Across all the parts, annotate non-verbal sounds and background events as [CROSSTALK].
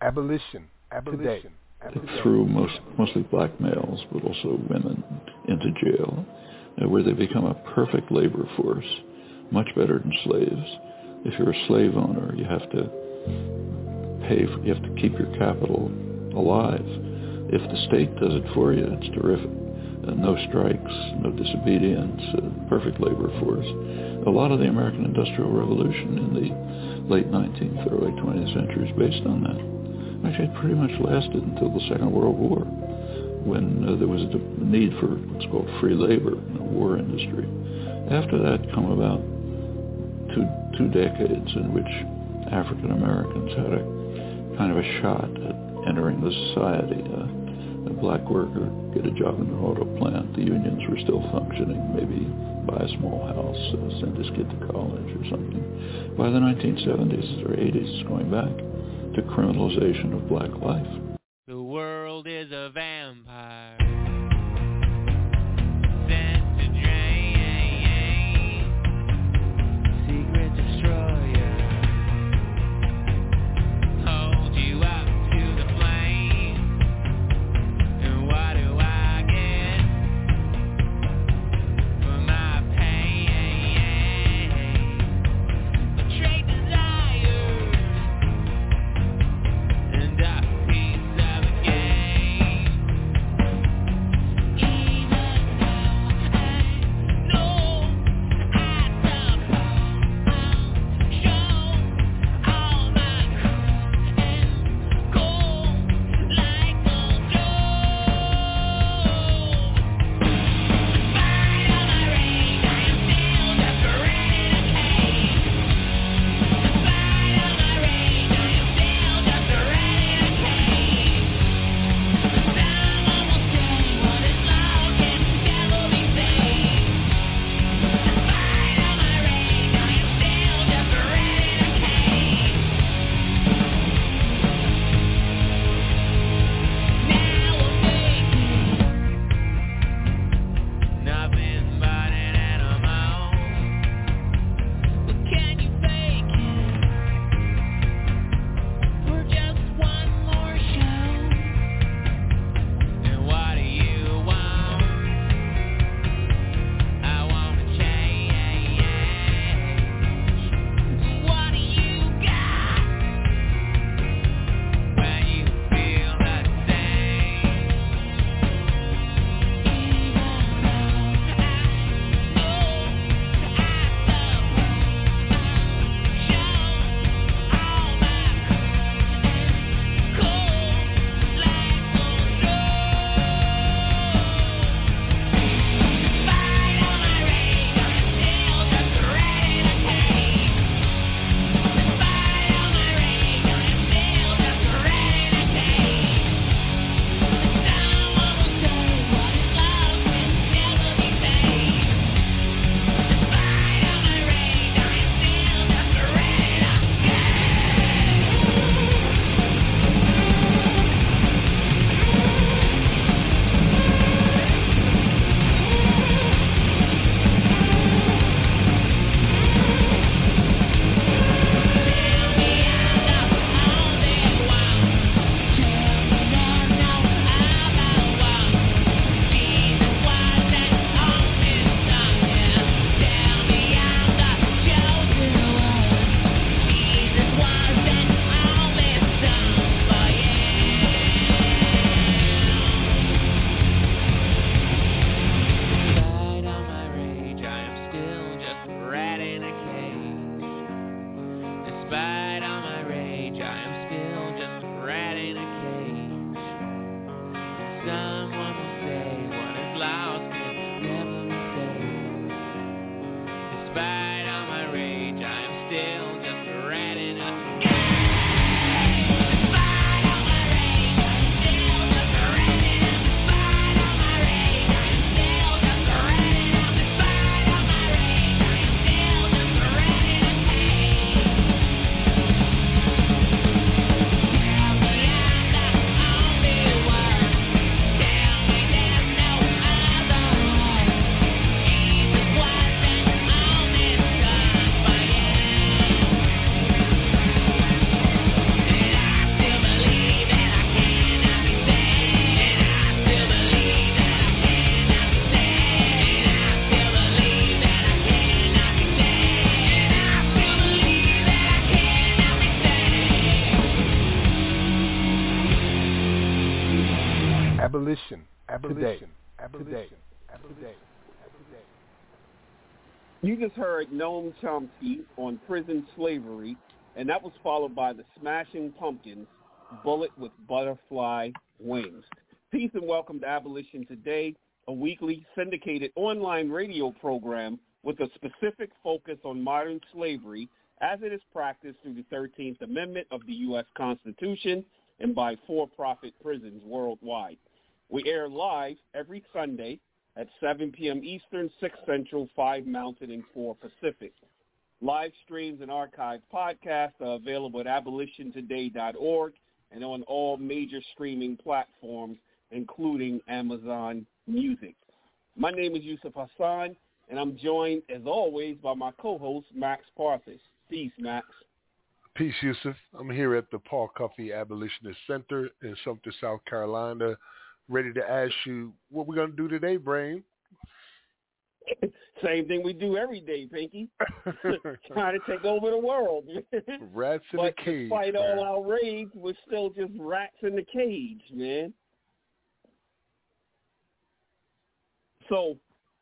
Abolition. Abolition. Abolition. Through most, mostly black males, but also women, into jail, uh, where they become a perfect labor force, much better than slaves. If you're a slave owner, you have to pay, for, you have to keep your capital alive. If the state does it for you, it's terrific. Uh, no strikes, no disobedience, uh, perfect labor force. A lot of the American Industrial Revolution in the late 19th, early 20th century is based on that. Actually, pretty much lasted until the Second World War, when uh, there was a need for what's called free labor in the war industry. After that come about two, two decades in which African Americans had a kind of a shot at entering the society. Uh, a black worker get a job in an auto plant. The unions were still functioning. Maybe buy a small house, uh, send his kid to college or something. By the 1970s or 80s, going back to criminalization of black life. The world is a vampire. You just heard Noam Chomsky on prison slavery, and that was followed by the Smashing Pumpkins, Bullet with Butterfly Wings. Peace and welcome to Abolition Today, a weekly syndicated online radio program with a specific focus on modern slavery as it is practiced through the 13th Amendment of the U.S. Constitution and by for-profit prisons worldwide. We air live every Sunday at 7 p.m. Eastern, 6 Central, 5 Mountain, and 4 Pacific. Live streams and archived podcasts are available at abolitiontoday.org and on all major streaming platforms, including Amazon Music. My name is Yusuf Hassan, and I'm joined, as always, by my co-host, Max Parthas. Peace, Max. Peace, Yusuf. I'm here at the Paul Cuffee Abolitionist Center in Sumter, South Carolina, ready to ask you what we're going to do today, Brain. Same thing we do every day, Pinky. [LAUGHS] Trying to take over the world. rats in the cage. Despite man. all our raids, we're still just rats in the cage, man. So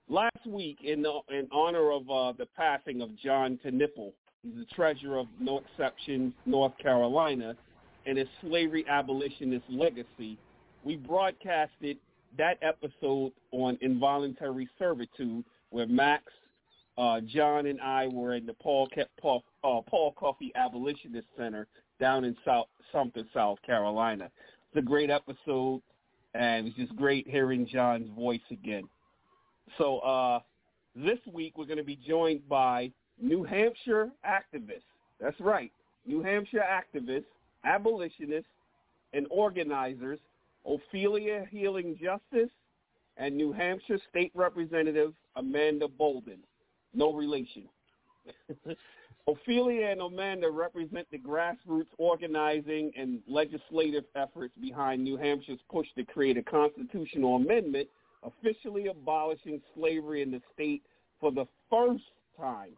last week, in the, in honor of uh, the passing of John Knipple, he's the treasurer of No Exceptions, North Carolina, and his slavery abolitionist legacy. We broadcasted that episode on involuntary servitude, where Max, uh, John, and I were in the Paul Paul, uh, Paul Cuffee Abolitionist Center down in South Sumter, South Carolina. It's a great episode, and it's just great hearing John's voice again. So uh, this week we're going to be joined by New Hampshire activists. That's right, New Hampshire activists, abolitionists, and organizers Ophelia Healing Justice and New Hampshire State Representative Amanda Bouldin. No relation. [LAUGHS] Ophelia and Amanda represent the grassroots organizing and legislative efforts behind New Hampshire's push to create a constitutional amendment officially abolishing slavery in the state for the first time.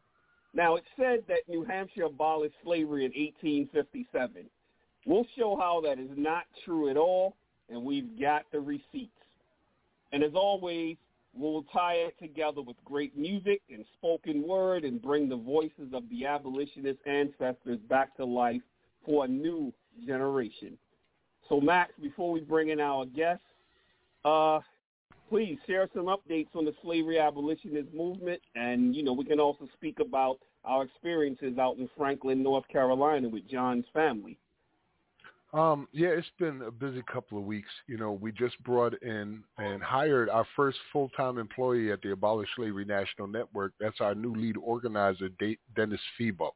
Now, it's said that New Hampshire abolished slavery in 1857. We'll show how that is not true at all, and we've got the receipts. And as always, we'll tie it together with great music and spoken word and bring the voices of the abolitionist ancestors back to life for a new generation. So, Max, before we bring in our guests, uh, please share some updates on the slavery abolitionist movement, and you know we can also speak about our experiences out in Franklin, North Carolina, with John's family. Um, yeah, it's been a busy couple of weeks. You know, we just brought in and hired our first full-time employee at the Abolish Slavery National Network. That's our new lead organizer, Dennis Febo.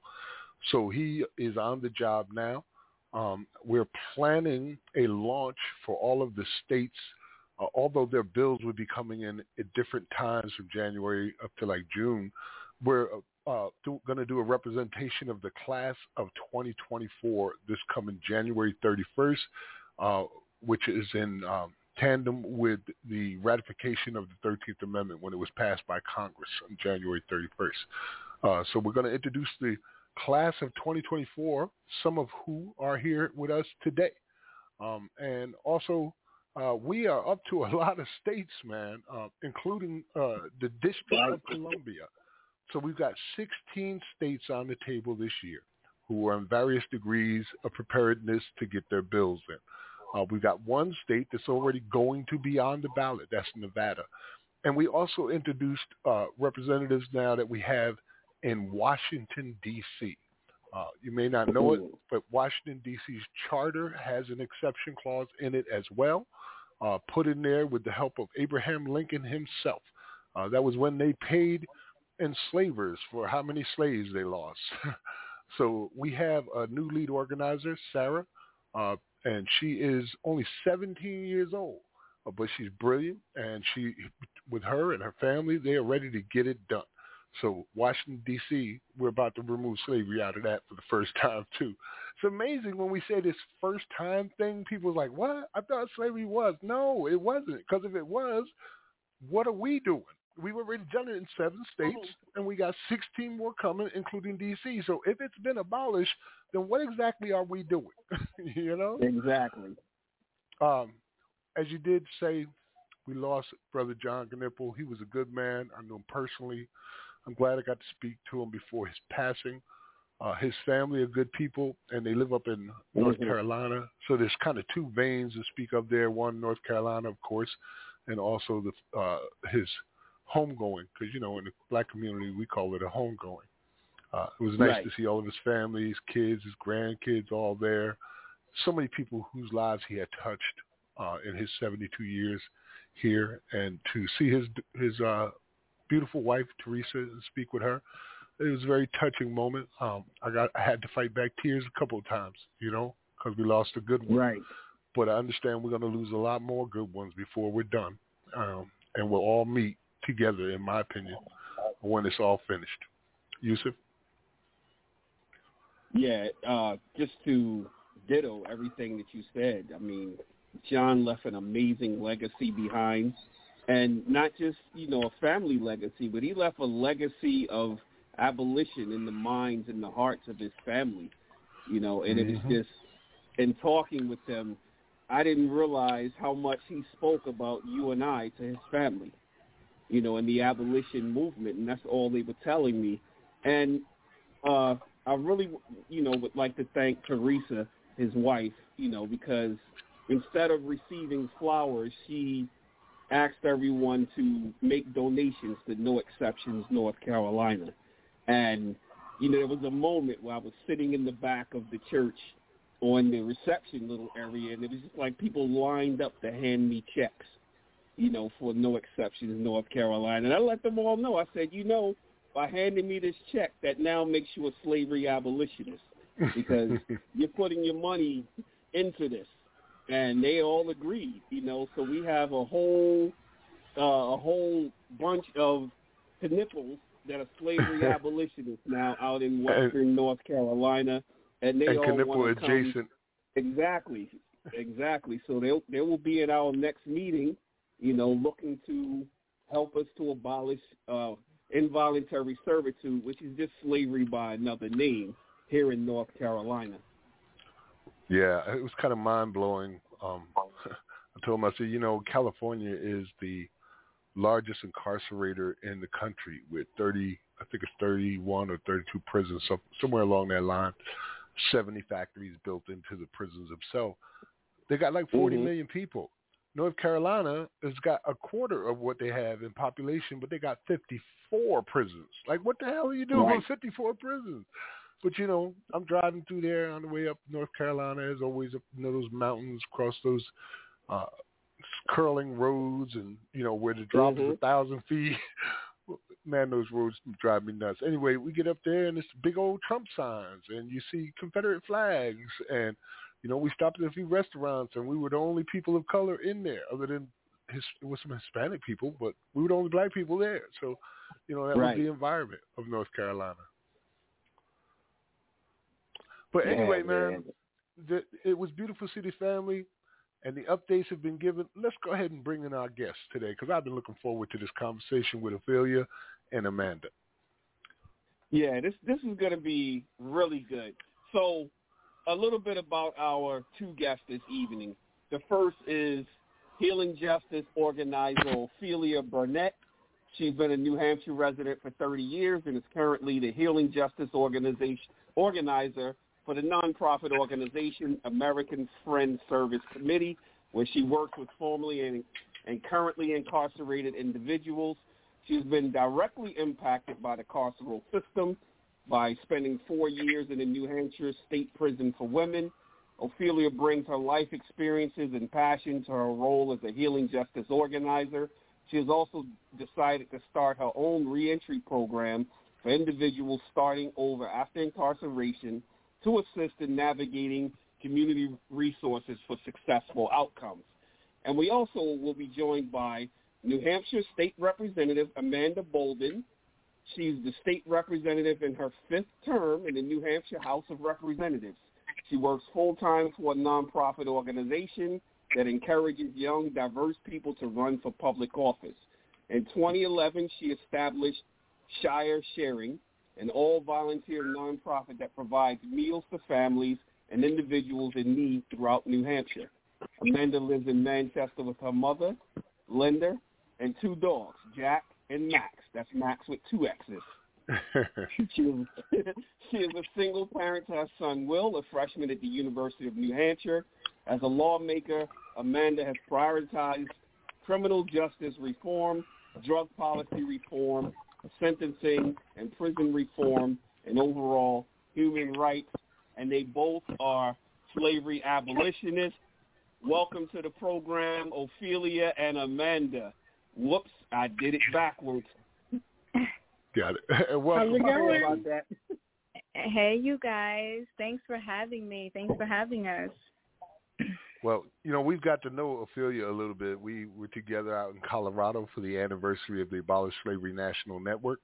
So he is on the job now. Um, we're planning a launch for all of the states uh, although their bills would be coming in at different times from January up to like June, we're uh, going to do a representation of the class of 2024 this coming January 31st, uh, which is in um, tandem with the ratification of the 13th Amendment when it was passed by Congress on January 31st. Uh, so we're going to introduce the class of 2024, some of who are here with us today. Um, and also uh, we are up to a [LAUGHS] lot of states, man, uh, including uh, the District of Columbia. So we've got 16 states on the table this year who are in various degrees of preparedness to get their bills in. Uh, we've got one state that's already going to be on the ballot. That's Nevada. And we also introduced uh, representatives now that we have in Washington, D.C. Uh, you may not know it, but Washington, D.C.'s charter has an exception clause in it as well, uh, put in there with the help of Abraham Lincoln himself. Uh, that was when they paid enslavers for how many slaves they lost. [LAUGHS] so we have a new lead organizer, Sarah, uh, and she is only 17 years old, uh, but she's brilliant, and she, with her and her family, they are ready to get it done. So Washington D.C., we're about to remove slavery out of that for the first [LAUGHS] time too. It's amazing when we say this first time thing. People's like, "What? I thought slavery was." No, it wasn't. Because if it was, what are we doing? We've already done it in seven states, and we got 16 more coming, including D.C. So if it's been abolished, then what exactly are we doing? [LAUGHS] you know? Exactly. Um, as you did say, we lost Brother John Knipple. He was a good man. I knew him personally. I'm glad I got to speak to him before his passing. Uh, his family are good people, and they live up in North Mhm. Carolina. So there's kind of two veins to speak of there. One, North Carolina, of course, and also the uh, his homegoing, because you know in the black community we call it a homegoing. Uh, it was nice Right. to see all of his family, his kids, his grandkids, all there. So many people whose lives he had touched uh, in his 72 years here, and to see his his uh, beautiful wife Teresa and speak with her, it was a very touching moment. Um, I got I had to fight back tears a couple of times, you know, because we lost a good one. Right. But I understand we're going to lose a lot more good ones before we're done, um, and we'll all meet together, in my opinion, when it's all finished. Yusuf. Yeah, uh, just to ditto everything that you said. I mean, John left an amazing legacy behind, and not just you know a family legacy, but he left a legacy of abolition in the minds and the hearts of his family. You know, and it was Mhm. just in talking with them, I didn't realize how much he spoke about you and I to his family. You know, in the abolition movement, and that's all they were telling me. And uh, I really, you know, would like to thank Teresa, his wife, you know, because instead of receiving flowers, she asked everyone to make donations to No Exceptions North Carolina. And, you know, there was a moment where I was sitting in the back of the church on the reception little area, and it was just like people lined up to hand me checks, you know, for No Exceptions in North Carolina. And I let them all know. I said, you know, by handing me this check, that now makes you a slavery abolitionist because [LAUGHS] you're putting your money into this. And they all agreed, you know. So we have a whole uh, a whole bunch of Knipples that are slavery [LAUGHS] abolitionists now out in western North Carolina, and they and all Knipple want to come. adjacent. Exactly, exactly. So they they will be at our next meeting, you know, looking to help us to abolish uh, involuntary servitude, which is just slavery by another name here in North Carolina. Yeah, it was kind of mind blowing. Um, I told him, I said, you know, California is the largest incarcerator in the country with 30, I think it's 31 or 32 prisons, so, somewhere along that line. 70 factories built into the prisons themselves. They got like forty Mhm. million people. North Carolina has got a quarter of what they have in population, but they got 54 prisons. Like, what the hell are you doing Right. with 54 prisons? But you know, I'm driving through there on the way up North Carolina. As always, up you know, those mountains, across those uh, curling roads, and you know where the drop is Mhm. a thousand feet. [LAUGHS] Man, those roads drive me nuts. Anyway, we get up there and it's big old Trump signs, and you see Confederate flags, and you know we stopped at a few restaurants, and we were the only people of color in there, other than his, with some Hispanic people, but we were the only black people there. So, you know, that Right. was the environment of North Carolina. But Yeah, anyway, man, the, it was beautiful the family, and the updates have been given. Let's go ahead and bring in our guests today because I've been looking forward to this conversation with Ophelia and Amanda. Yeah, this this is going to be really good. So, a little bit about our two guests this evening. The first is Healing Justice organizer Ophelia Burnett. She's been a New Hampshire resident for 30 years and is currently the Healing Justice organization organizer for the nonprofit organization American Friends Service Committee, where she works with formerly and, and currently incarcerated individuals She's been directly impacted by the carceral system by spending four years in the New Hampshire State Prison for Women. Ophelia brings her life experiences and passion to her role as a healing justice organizer. She has also decided to start her own reentry program for individuals starting over after incarceration to assist in navigating community resources for successful outcomes. And we also will be joined by New Hampshire State Representative Amanda Bouldin. She's the state representative in her fifth term in the New Hampshire House of Representatives. She works full-time for a nonprofit organization that encourages young, diverse people to run for public office. In 2011, she established Shire Sharing, an all-volunteer nonprofit that provides meals to families and individuals in need throughout New Hampshire. Amanda lives in Manchester with her mother, Linda, and two dogs, Jack and Max. That's Max with two X's. [LAUGHS] she, is, [LAUGHS] she is a single parent to her son Will, a freshman at the University of New Hampshire. As a lawmaker, Amanda has prioritized criminal justice reform, drug policy reform, sentencing and prison reform, and overall human rights. And they both are slavery abolitionists. Welcome to the program, Ophelia and Amanda. Whoops, I did it backwards. Got it. [LAUGHS] Welcome. How's it About that. Hey, you guys. Thanks for having me. Thanks for having us. Well, you know, we've got to know Ophelia a little bit. We were together out in Colorado for the anniversary of the Abolish Slavery National Network.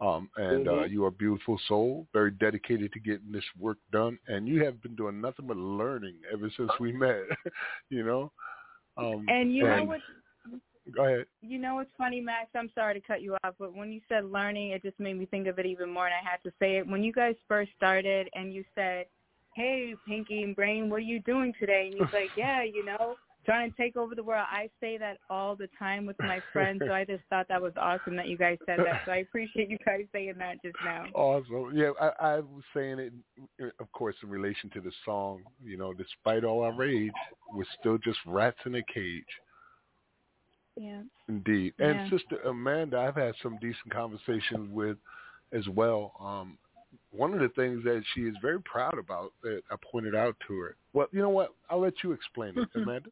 Um, and uh, Mhm. you are a beautiful soul, very dedicated to getting this work done. And you have been doing nothing but learning ever since we met, [LAUGHS] you know? Um, And you know and- what? Go ahead. You know what's funny, Max? I'm sorry to cut you off, but when you said learning, it just made me think of it even more, and I had to say it. When you guys first started, and you said, "Hey, Pinky and Brain, what are you doing today?" and he's like, [LAUGHS] "Yeah, you know, trying to take over the world." I say that all the time with my friends, so I just thought that was awesome that you guys said that. So I appreciate you guys saying that just now. Awesome. Yeah, I, I was saying it, of course, in relation to the song. You know, despite all our rage, we're still just rats in a cage. Yeah. Indeed. Yeah. And Sister Amanda, I've had some decent conversations with as well. Um, one of the things that she is very proud about that I pointed out to her. Well, you know what? I'll let you explain it, [LAUGHS] Amanda.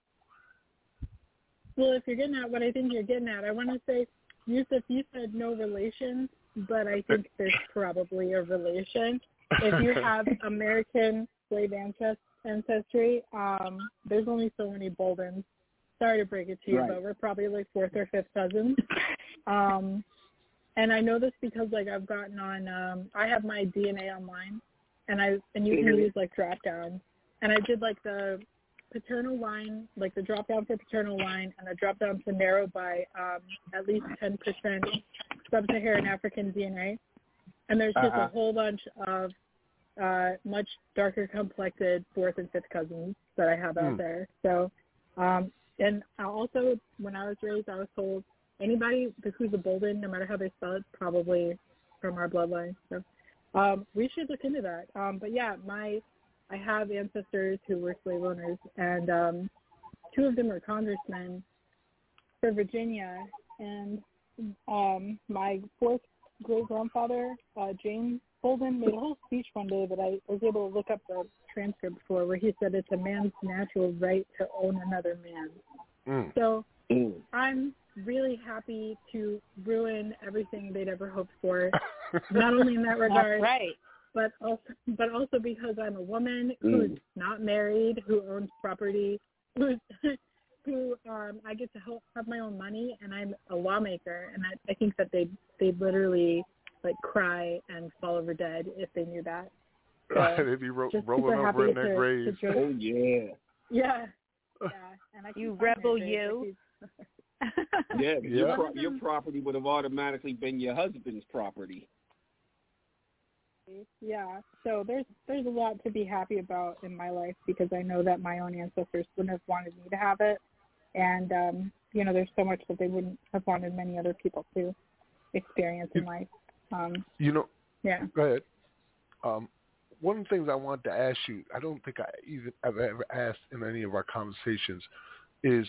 Well, if you're getting at what I think you're getting at, I want to say, Yusuf, you said no relations, but I think [LAUGHS] there's probably a relation. If you [LAUGHS] have American slave ancestry, um, there's only so many Boldens. Sorry to break it to you, Right. but we're probably like fourth or fifth cousins. Um, and I know this because like I've gotten on, um, I have my DNA online, and I and you can Mhm. use like drop downs, and I did like the paternal line, like the drop down for paternal line, and the drop down to narrow by um, at least 10% sub-Saharan African DNA. And there's just Uh-huh. a whole bunch of uh, much darker complected fourth and fifth cousins that I have out Hmm. there. So, um, and also, when I was raised, I was told anybody who's a Bolden, no matter how they spell it, probably from our bloodline. So um, we should look into that. Um, but yeah, my I have ancestors who were slave owners, and um, two of them were congressmen for Virginia. And um, my fourth great grandfather, uh, James Bouldin, made a whole speech one day that I was able to look up the transcript for, where he said it's a man's natural right to own another man. Mm. So Mm. I'm really happy to ruin everything they'd ever hoped for, [LAUGHS] not only in that regard, That's right. but also but also because I'm a woman who's Mm. not married, who owns property, who's [LAUGHS] who um I get to help have my own money and I'm a lawmaker and I, I think that they they literally like cry and fall over dead if they knew that. [LAUGHS] So, They'd be ro- just rolling super over happy in their to, graves. to Oh yeah. yeah. [LAUGHS] Yeah. And I You rebel you. you- [LAUGHS] Yeah, Yeah. Your, pro- your property would have automatically been your husband's property. Yeah. So there's there's a lot to be happy about in my life because I know that my own ancestors wouldn't have wanted me to have it, and um, you know there's so much that they wouldn't have wanted many other people to experience in life. Um, You know, yeah. go ahead. Um, one of the things I wanted to ask you, I don't think I even have ever asked in any of our conversations, is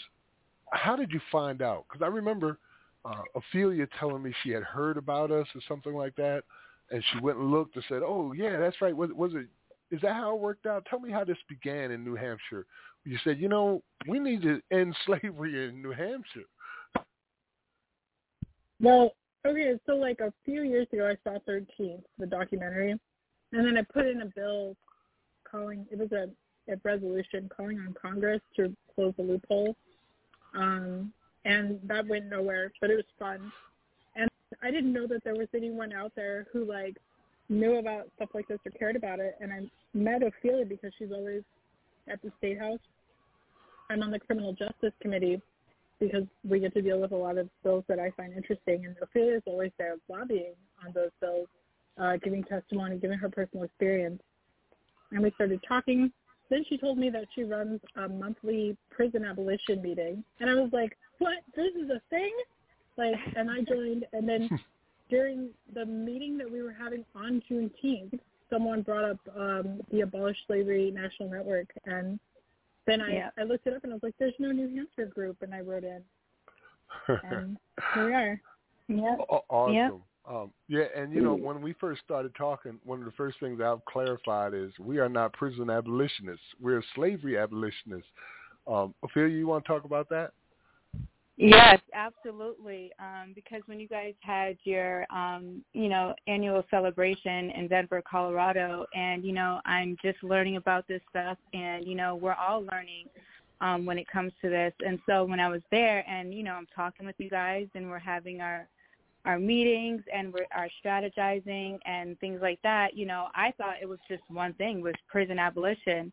how did you find out? Because I remember uh, Ophelia telling me she had heard about us or something like that, and she went and looked and said, "Oh yeah, that's right. Was, was it? Is that how it worked out? Tell me how this began in New Hampshire." You said, "You know, we need to [LAUGHS] end slavery in New Hampshire." Well, okay. So like a few years ago, I saw Thirteenth, the documentary, and then I put in a bill calling. It was a, a resolution calling on Congress to close the loophole. Um, and that went nowhere, but it was fun. And I didn't know that there was anyone out there who like knew about stuff like this or cared about it. And I met Ophelia because she's always at the state house. I'm on the criminal justice committee because we get to deal with a lot of bills that I find interesting. And Ophelia is always there lobbying on those bills, uh, giving testimony, giving her personal experience. And we started talking, then she told me that she runs a monthly prison abolition meeting, and I was like, "What? This is a thing?" Like, and I joined, and then [LAUGHS] during the meeting that we were having on Juneteenth, someone brought up um, the Abolish Slavery National Network, and then I, Yeah. I looked it up and I was like, "There's no New Hampshire group," and I wrote in, [LAUGHS] and here we are. Yep. Aw- Awesome. Yep. Um, yeah, and you know, when we first started talking, one of the first things I've clarified is we are not prison abolitionists. We're slavery abolitionists. Um, Ophelia, you want to talk about that? Yes, absolutely. Um, because when you guys had your, um, you know, annual celebration in Denver, Colorado, and you know, I'm just learning about this stuff, and you know, we're all learning um, when it comes to this. And so when I was there, and you know, I'm talking with you guys, and we're having our our meetings and we're our strategizing and things like that. You know, I thought it was just one thing was prison abolition,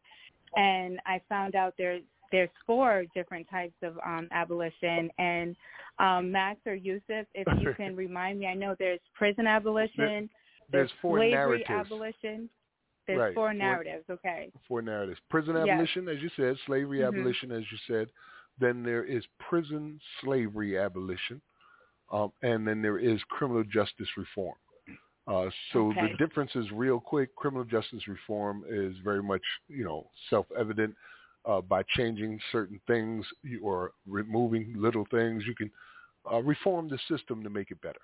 and I found out there's there's four different types of um, abolition. And um, Max or Yusuf, if you [LAUGHS] can remind me, I know there's prison abolition, There's four slavery narratives. abolition. There's Right. four Four- narratives. Okay. Four narratives. Prison Yes. abolition, as you said, slavery Mhm. abolition, as you said. Then there is prison slavery abolition, um, and then there is criminal justice reform. Uh, so Okay. the difference is real quick. Criminal justice reform is very much, you know, self-evident. Uh, by changing certain things or removing little things, you can uh, reform the system to make it better.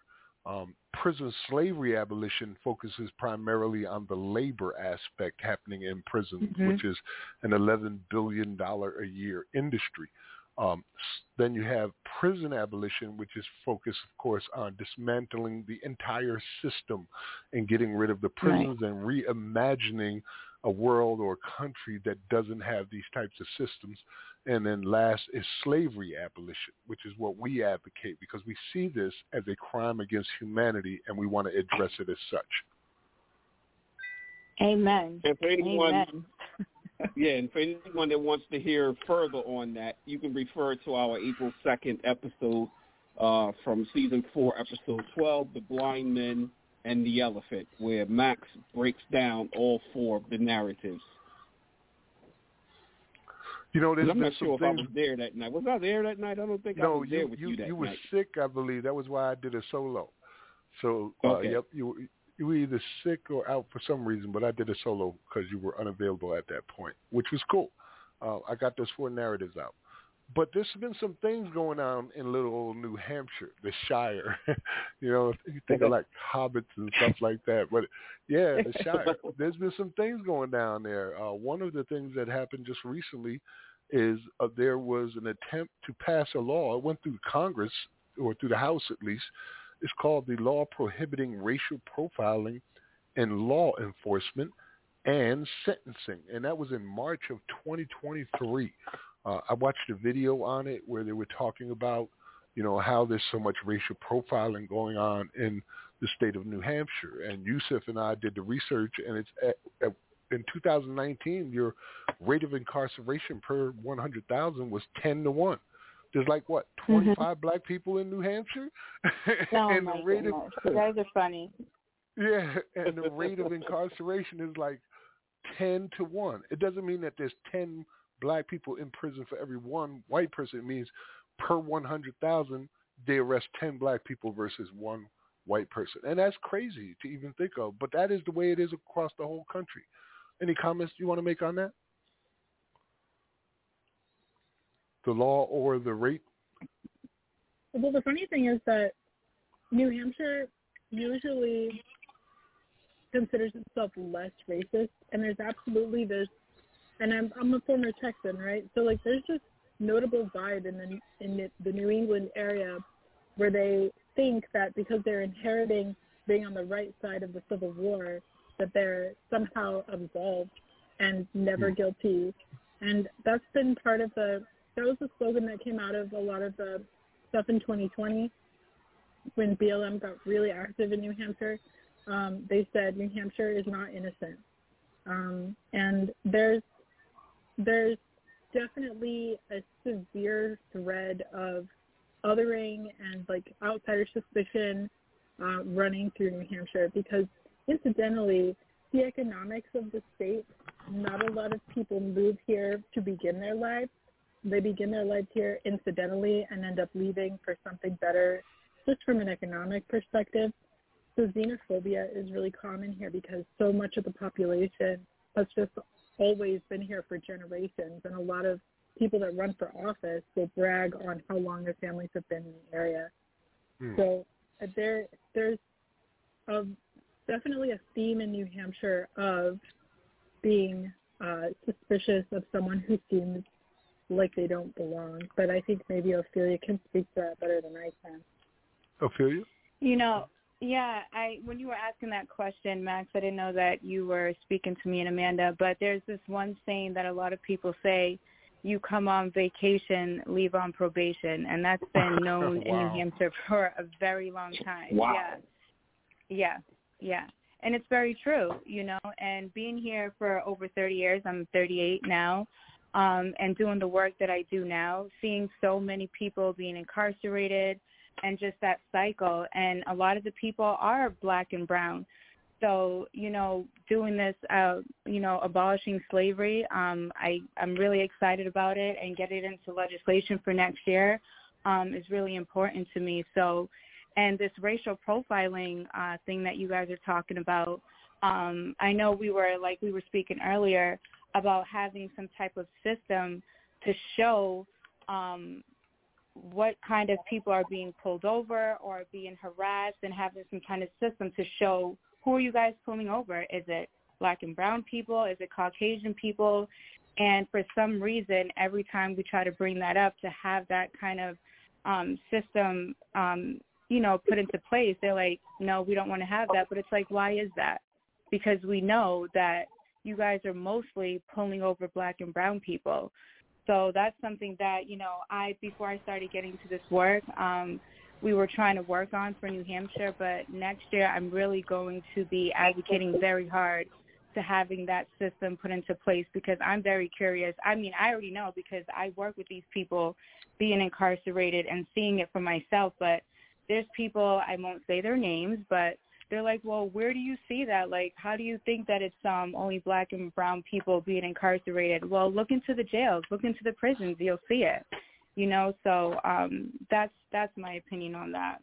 Um, prison slavery abolition focuses primarily on the labor aspect happening in prisons, Mhm. which is an $11 billion a year industry. Um, then you have prison abolition, which is focused, of course, on dismantling the entire system and getting rid of the Right. prisons and reimagining a world or a country that doesn't have these types of systems. And then last is slavery abolition, which is what we advocate because we see this as a crime against humanity and we want to address it as such. Amen. And for anyone, Amen. [LAUGHS] yeah, and for anyone that wants to hear further on that, you can refer to our April second episode uh, from season four, episode twelve, "The Blind Men and the Elephant," where Max breaks down all four of the narratives. You know, there's I'm not sure if I was there that night. Was I there that night? I don't think I no, was there with you you, that you were night. sick, I believe. That was why I did a solo. So, uh, Okay. yep, you were- you were either sick or out for some reason, but I did a solo because you were unavailable at that point, which was cool. Uh, I got those four narratives out. But there's been some things going on in little old New Hampshire, the Shire. [LAUGHS] you know, you think of like hobbits and stuff like that. But yeah, the Shire. [LAUGHS] There's been some things going down there. Uh, one of the things that happened just recently is uh, there was an attempt to pass a law. It went through Congress or through the House at least. It's called the Law Prohibiting Racial Profiling in Law Enforcement and Sentencing, and that was in March of 2023. Uh, I watched a video on it where they were talking about, you know, how there's so much racial profiling going on in the state of New Hampshire. And Yusuf and I did the research, and it's at, at, in 2019, your rate of incarceration per 100,000 was 10 to one. There's like what 25 black people in New Hampshire, [LAUGHS] Oh and the rate of. You guys are funny. yeah, and the rate of incarceration is like ten to one. It doesn't mean that there's ten black people in prison for every one white person. It means per one hundred thousand they arrest ten black people versus one white person, and that's crazy to even think of. But that is the way it is across the whole country. Any comments you want to make on that? The law or the rate? Well, the funny thing is that New Hampshire usually considers itself less racist, and there's absolutely this. And I'm I'm a former Texan, right? So like, there's just notable vibe in the in the, the New England area where they think that because they're inheriting being on the right side of the Civil War, that they're somehow absolved and never Hmm. guilty. And that's been part of the that was the slogan that came out of a lot of the stuff in 2020 when BLM got really active in New Hampshire. Um, they said New Hampshire is not innocent, um, and there's there's definitely a severe thread of othering and like outsider suspicion uh, running through New Hampshire because incidentally the economics of the state not a lot of people move here to begin their lives. They begin their lives here incidentally and end up leaving for something better, just from an economic perspective. So xenophobia is really common here because so much of the population has just always been here for generations, and a lot of people that run for office will brag on how long their families have been in the area. Hmm. So uh, there, there's a, definitely a theme in New Hampshire of being uh, suspicious of someone who seems like they don't belong. But I think maybe Ophelia can speak to that better than I can. Ophelia? You know, yeah, I when you were asking that question, Max, I didn't know that you were speaking to me and Amanda, but there's this one saying that a lot of people say, you come on vacation, leave on probation, and that's been [LAUGHS] known in New Hampshire [LAUGHS] for a very long time. Wow. Yeah. Yeah. Yeah. And it's very true, you know, and being here for over 30 years, I'm 38 now, um, and doing the work that I do now, seeing so many people being incarcerated and just that cycle. And a lot of the people are black and brown. So, you know, doing this, uh, you know, abolishing slavery, um, I, I'm really excited about it and getting it into legislation for next year um, is really important to me. So, and this racial profiling uh, thing that you guys are talking about, um, I know we were, like we were speaking earlier, about having some type of system to show um, what kind of people are being pulled over or being harassed and having some kind of system to show who are you guys pulling over? Is it black and brown people? Is it Caucasian people? And for some reason, every time we try to bring that up to have that kind of um, system, um, you know, put into place, they're like, no, we don't want to have that. But it's like, why is that? Because we know that you guys are mostly pulling over black and brown people. So that's something that, you know, I, before I started getting to this work, um, we were trying to work on for New Hampshire, but next year I'm really going to be advocating very hard to having that system put into place because I'm very curious. I mean, I already know because I work with these people being incarcerated and seeing it for myself, but there's people, I won't say their names, but they're like, well, where do you see that? Like, how do you think that it's um only black and brown people being incarcerated? Well, look into the jails, look into the prisons, you'll see it. You know, so um that's that's my opinion on that.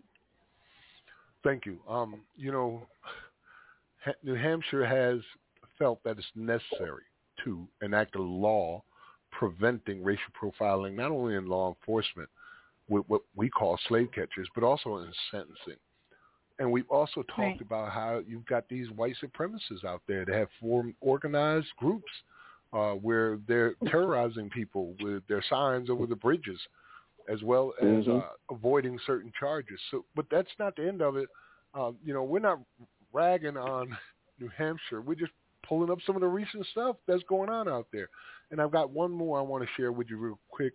Thank you. Um, you know, New Hampshire has felt that it's necessary to enact a law preventing racial profiling, not only in law enforcement with what we call slave catchers, but also in sentencing. And we've also talked Right. about how you've got these white supremacists out there that have formed organized groups uh, where they're [LAUGHS] terrorizing people with their signs over the bridges, as well as Mhm. uh, avoiding certain charges. So, but that's not the end of it. Um, you know, we're not ragging on [LAUGHS] New Hampshire. We're just pulling up some of the recent stuff that's going on out there. And I've got one more I want to share with you real quick.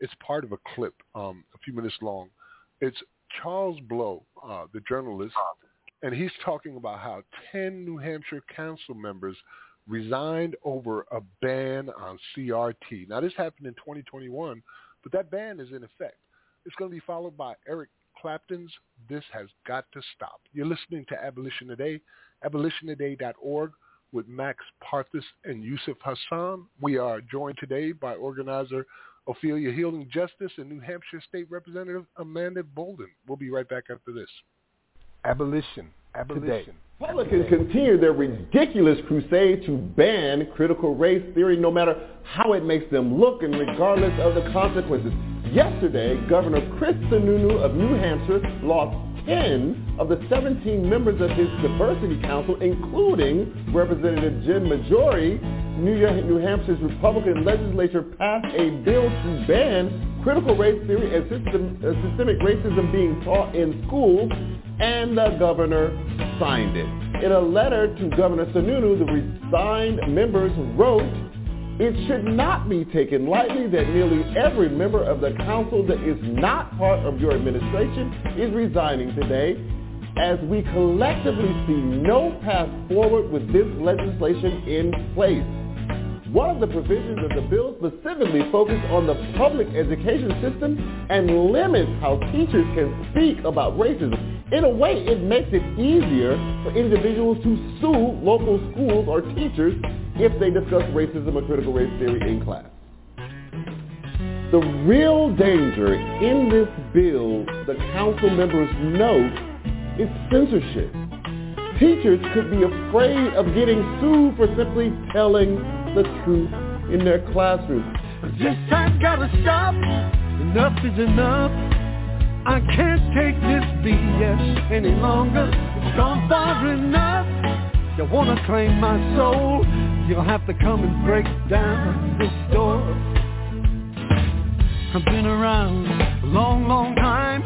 It's part of a clip, um, a few minutes long. It's Charles Blow, uh, the journalist, and he's talking about how 10 New Hampshire council members resigned over a ban on CRT. Now, this happened in 2021, but that ban is in effect. It's going to be followed by Eric Clapton's This Has Got to Stop. You're listening to Abolition Today, abolitiontoday.org with Max Parthas and Yusuf Hassan. We are joined today by organizer Ophelia Healing Justice and New Hampshire State Representative Amanda Bouldin. We'll be right back after this. Abolition. Abolition. Republicans continue their ridiculous crusade to ban critical race theory no matter how it makes them look and regardless of the consequences. Yesterday, Governor Chris Sununu of New Hampshire lost 10 of the 17 members of his diversity council, including Representative Jim Maggiore. New, York, New Hampshire's Republican legislature passed a bill to ban critical race theory and system, uh, systemic racism being taught in schools, and the governor signed it. In a letter to Governor Sununu, the resigned members wrote, it should not be taken lightly that nearly every member of the council that is not part of your administration is resigning today as we collectively see no path forward with this legislation in place. One of the provisions of the bill specifically focuses on the public education system and limits how teachers can speak about racism. In a way, it makes it easier for individuals to sue local schools or teachers if they discuss racism or critical race theory in class. The real danger in this bill, the council members note, is censorship. Teachers could be afraid of getting sued for simply telling the truth in their classroom. This time gotta stop. Enough is enough. I can't take this BS any longer. It's gone far enough. You wanna claim my soul? You'll have to come and break down this door. I've been around a long, long time,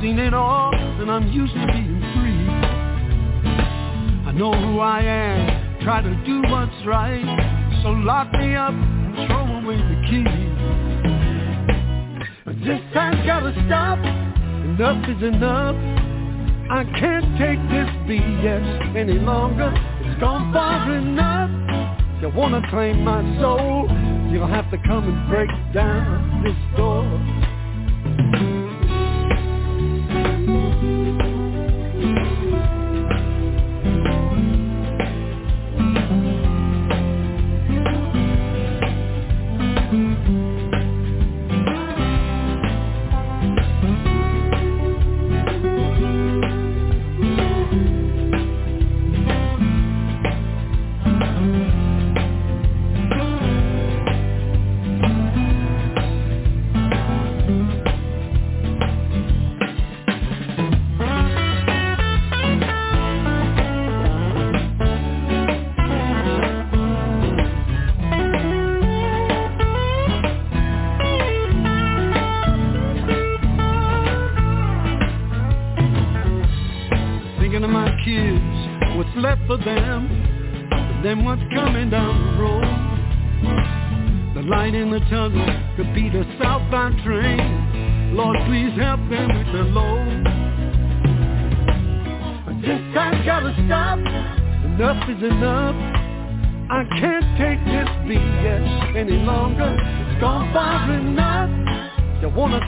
seen it all, and I'm used to being free. I know who I am, try to do what's right, so lock me up and throw away the key. But this time's gotta stop, enough is enough. I can't take this BS any longer, it's gone far enough. You wanna claim my soul? You'll have to come and break down this door.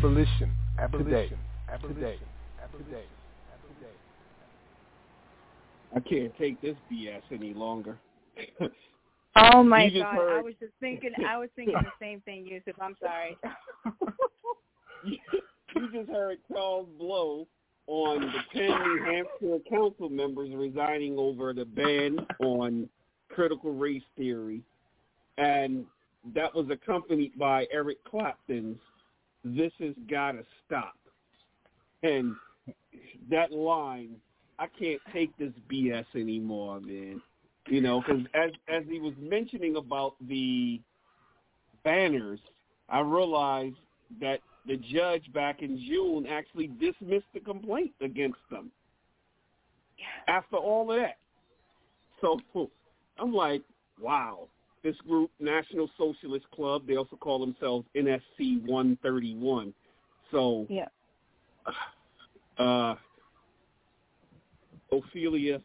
Abolition. Abolition. Today. Today. I can't take this BS any longer. [LAUGHS] Oh my god! heard- I was just thinking. I was thinking the same thing, Yusuf. I'm sorry. [LAUGHS] you just heard Charles Blow on the 10 New Hampshire council members resigning over the ban on critical race theory. And that was accompanied by Eric Clapton's This Has Gotta Stop. And that line, I can't take this BS anymore, man. You know, because as, as he was mentioning about the banners, I realized that the judge back in June actually dismissed the complaint against them after all of that. So [LAUGHS] I'm like, wow. This group, National Socialist Club, they also call themselves NSC 131. So, yeah. uh, Ophelia,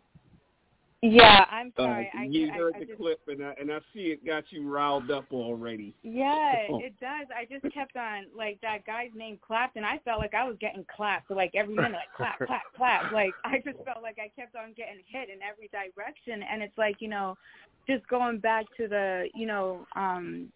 Yeah, [LAUGHS] I'm uh, sorry. I, you I, heard I the clip, and I, and I see it got you riled up already. Yeah, Oh. [LAUGHS] it does. I just kept on like that guy's name clapped, and I felt like I was getting clapped like every minute, like clap, clap, clap. [LAUGHS] Like I just felt like I kept on getting hit in every direction, and it's like you know, just going back to the you know, um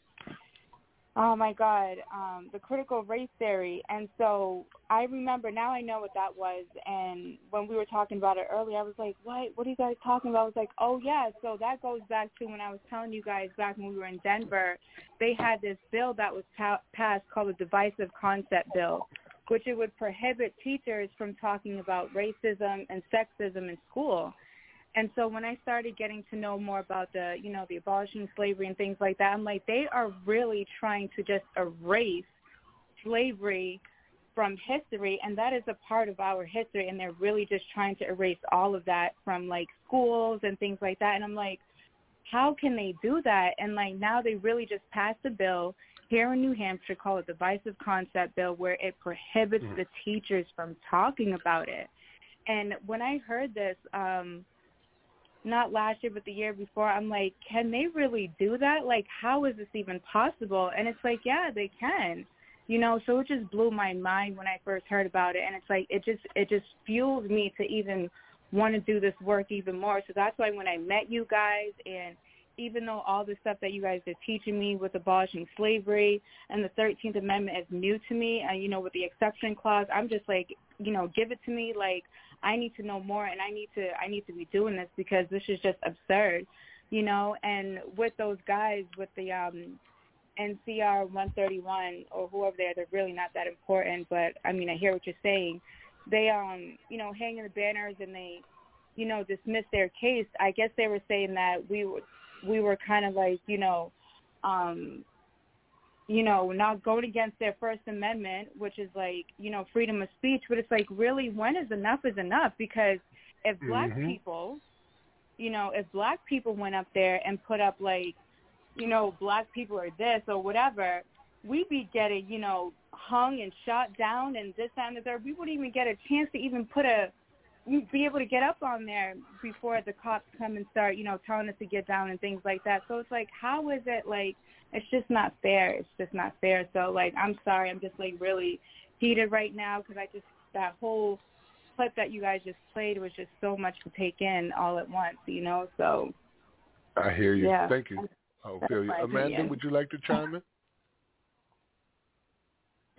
Oh my God, um, the critical race theory. And so I remember now I know what that was. And when we were talking about it earlier, I was like, what? What are you guys talking about? I was like, oh yeah. So that goes back to when I was telling you guys back when we were in Denver, they had this bill that was pa- passed called the Divisive Concept Bill, which it would prohibit teachers from talking about racism and sexism in school. And so when I started getting to know more about the, you know, the abolishing slavery and things like that, I'm like, they are really trying to just erase slavery from history, and that is a part of our history, and they're really just trying to erase all of that from like schools and things like that. And I'm like, how can they do that? And like now they really just passed a bill here in New Hampshire called the Divisive Concept Bill, where it prohibits Mm. the teachers from talking about it. And when I heard this, um, not last year but the year before i'm like can they really do that? Like how is this even possible? And it's like yeah they can. You know so it just blew my mind when i first heard about it. And it's like it just it just fuels me to even want to do this work even more. So that's why when i met you guys and even though all the stuff that you guys are teaching me with abolishing slavery and the 13th Amendment is new to me, and you know, with the exception clause, I'm just like, you know, give it to me. Like, I need to know more, and I need to, I need to be doing this because this is just absurd, you know. And with those guys, with the um, NCR 131 or whoever they are, they're really not that important. But I mean, I hear what you're saying. They, um, you know, hang hanging the banners and they, you know, dismiss their case. I guess they were saying that we were we were kind of like, you know, um, you know, not going against their First Amendment, which is like, you know, freedom of speech. But it's like, really, when is enough is enough? Because if black Mhm. people, you know, if black people went up there and put up like, you know, black people are this or whatever, we'd be getting, you know, hung and shot down and this that, and the third. We wouldn't even get a chance to even put a we'd be able to get up on there before the cops come and start, you know, telling us to get down and things like that. So it's like, how is it like? It's just not fair. It's just not fair. So like, I'm sorry. I'm just like really heated right now because I just that whole clip that you guys just played was just so much to take in all at once, you know. So I hear you. Yeah. Thank you. I feel you. Amanda, opinion. would you like to chime in?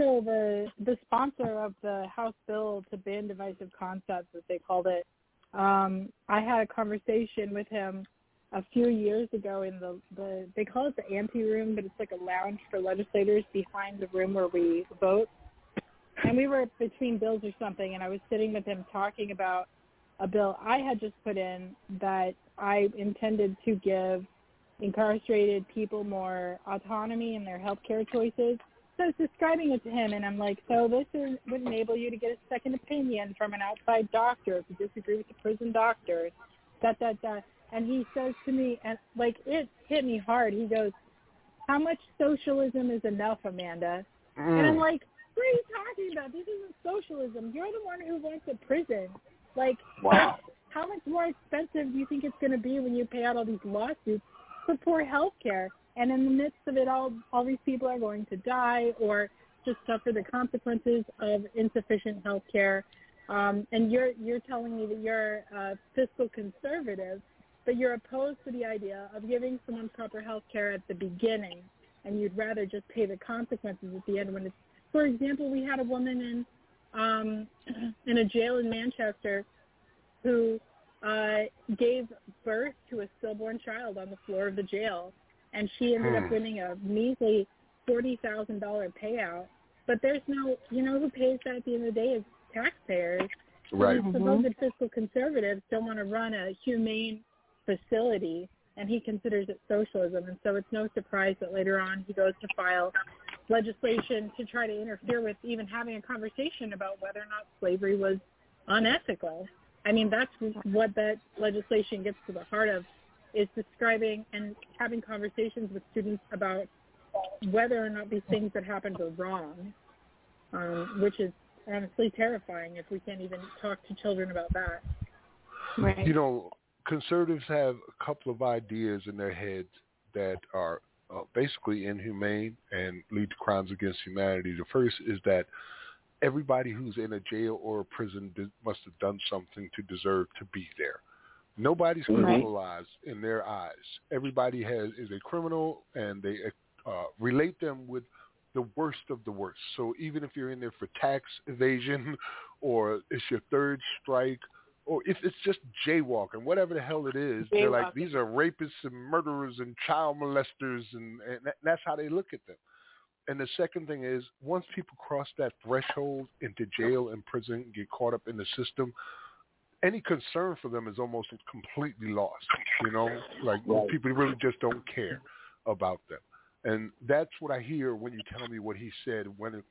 So the the sponsor of the House bill to ban divisive concepts, as they called it, um, I had a conversation with him a few years ago in the the they call it the ante room, but it's like a lounge for legislators behind the room where we vote. And we were between bills or something, and I was sitting with him talking about a bill I had just put in that I intended to give incarcerated people more autonomy in their healthcare choices. I was describing it to him, and I'm like, so this is, would enable you to get a second opinion from an outside doctor if you disagree with the prison doctor, that, that, that. And he says to me, and like it hit me hard. He goes, "How much socialism is enough, Amanda?" And I'm Mm. like, "What are you talking about? This isn't socialism. You're the one who went to prison. Like, Wow. how much more expensive do you think it's going to be when you pay out all these lawsuits for poor health care? And in the midst of it all, all these people are going to die or just suffer the consequences of insufficient health care. Um, and you're you're telling me that you're uh, fiscal conservative, but you're opposed to the idea of giving someone proper health care at the beginning, and you'd rather just pay the consequences at the end. When it's, for example, we had a woman in um, [CLEARS THROAT] in a jail in Manchester who uh, gave birth to a stillborn child on the floor of the jail, and she ended up Hmm. winning a measly forty thousand dollar payout. But there's no, you know, who pays that at the end of the day is taxpayers. Right. These supposed fiscal conservatives don't want to run a humane facility, and he considers it socialism. And so it's no surprise that later on he goes to file legislation to try to interfere with even having a conversation about whether or not slavery was unethical. I mean, that's what that legislation gets to the heart of, is describing and having conversations with students about whether or not these things that happened are wrong, um, which is honestly terrifying if we can't even talk to children about that. right. You know, conservatives have a couple of ideas in their heads that are uh, basically inhumane and lead to crimes against humanity. The first is that everybody who's in a jail or a prison de- must have done something to deserve to be there. Nobody's Right. criminalized in their eyes. Everybody has is a criminal, and they uh, relate them with the worst of the worst. So even if you're in there for tax evasion, [LAUGHS] or it's your third strike, or if it's just jaywalking, whatever the hell it is, they're like these are rapists and murderers and child molesters, and, and that's how they look at them. And the second thing is, once people cross that threshold into jail and prison, get caught up in the system, any concern for them is almost completely lost. You know, like right. people really just don't care about them. And that's what I hear when you tell me what he said. When it,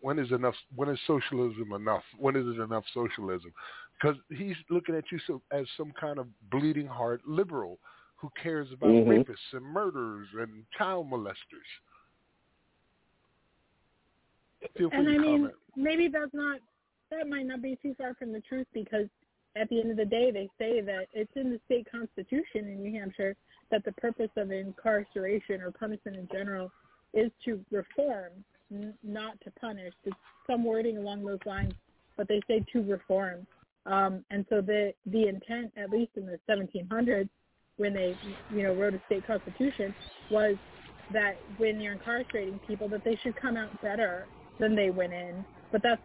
when is enough? When is socialism enough? When is it enough socialism? Because he's looking at you so, as some kind of bleeding heart liberal who cares about mm-hmm. rapists and murderers and child molesters. Feel and I mean, maybe that's not that might not be too far from the truth because at the end of the day, they say that it's in the state constitution in New Hampshire that the purpose of incarceration or punishment in general is to reform, n- not to punish. It's some wording along those lines, but they say to reform. Um, and so the the intent, at least in the 1700s, when they you know wrote a state constitution, was that when you're incarcerating people, that they should come out better than they went in. But that's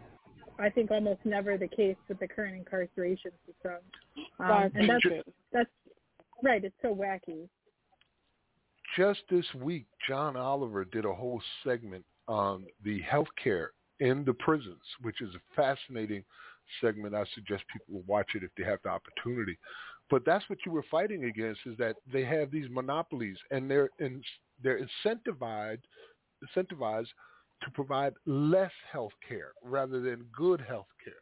I think almost never the case with the current incarceration system. Um, and that's that's right. It's so wacky. Just this week, John Oliver did a whole segment on the health care in the prisons, which is a fascinating segment. I suggest people watch it if they have the opportunity. But that's what you were fighting against is that they have these monopolies and they're in, they're incentivized incentivized to provide less health care rather than good health care.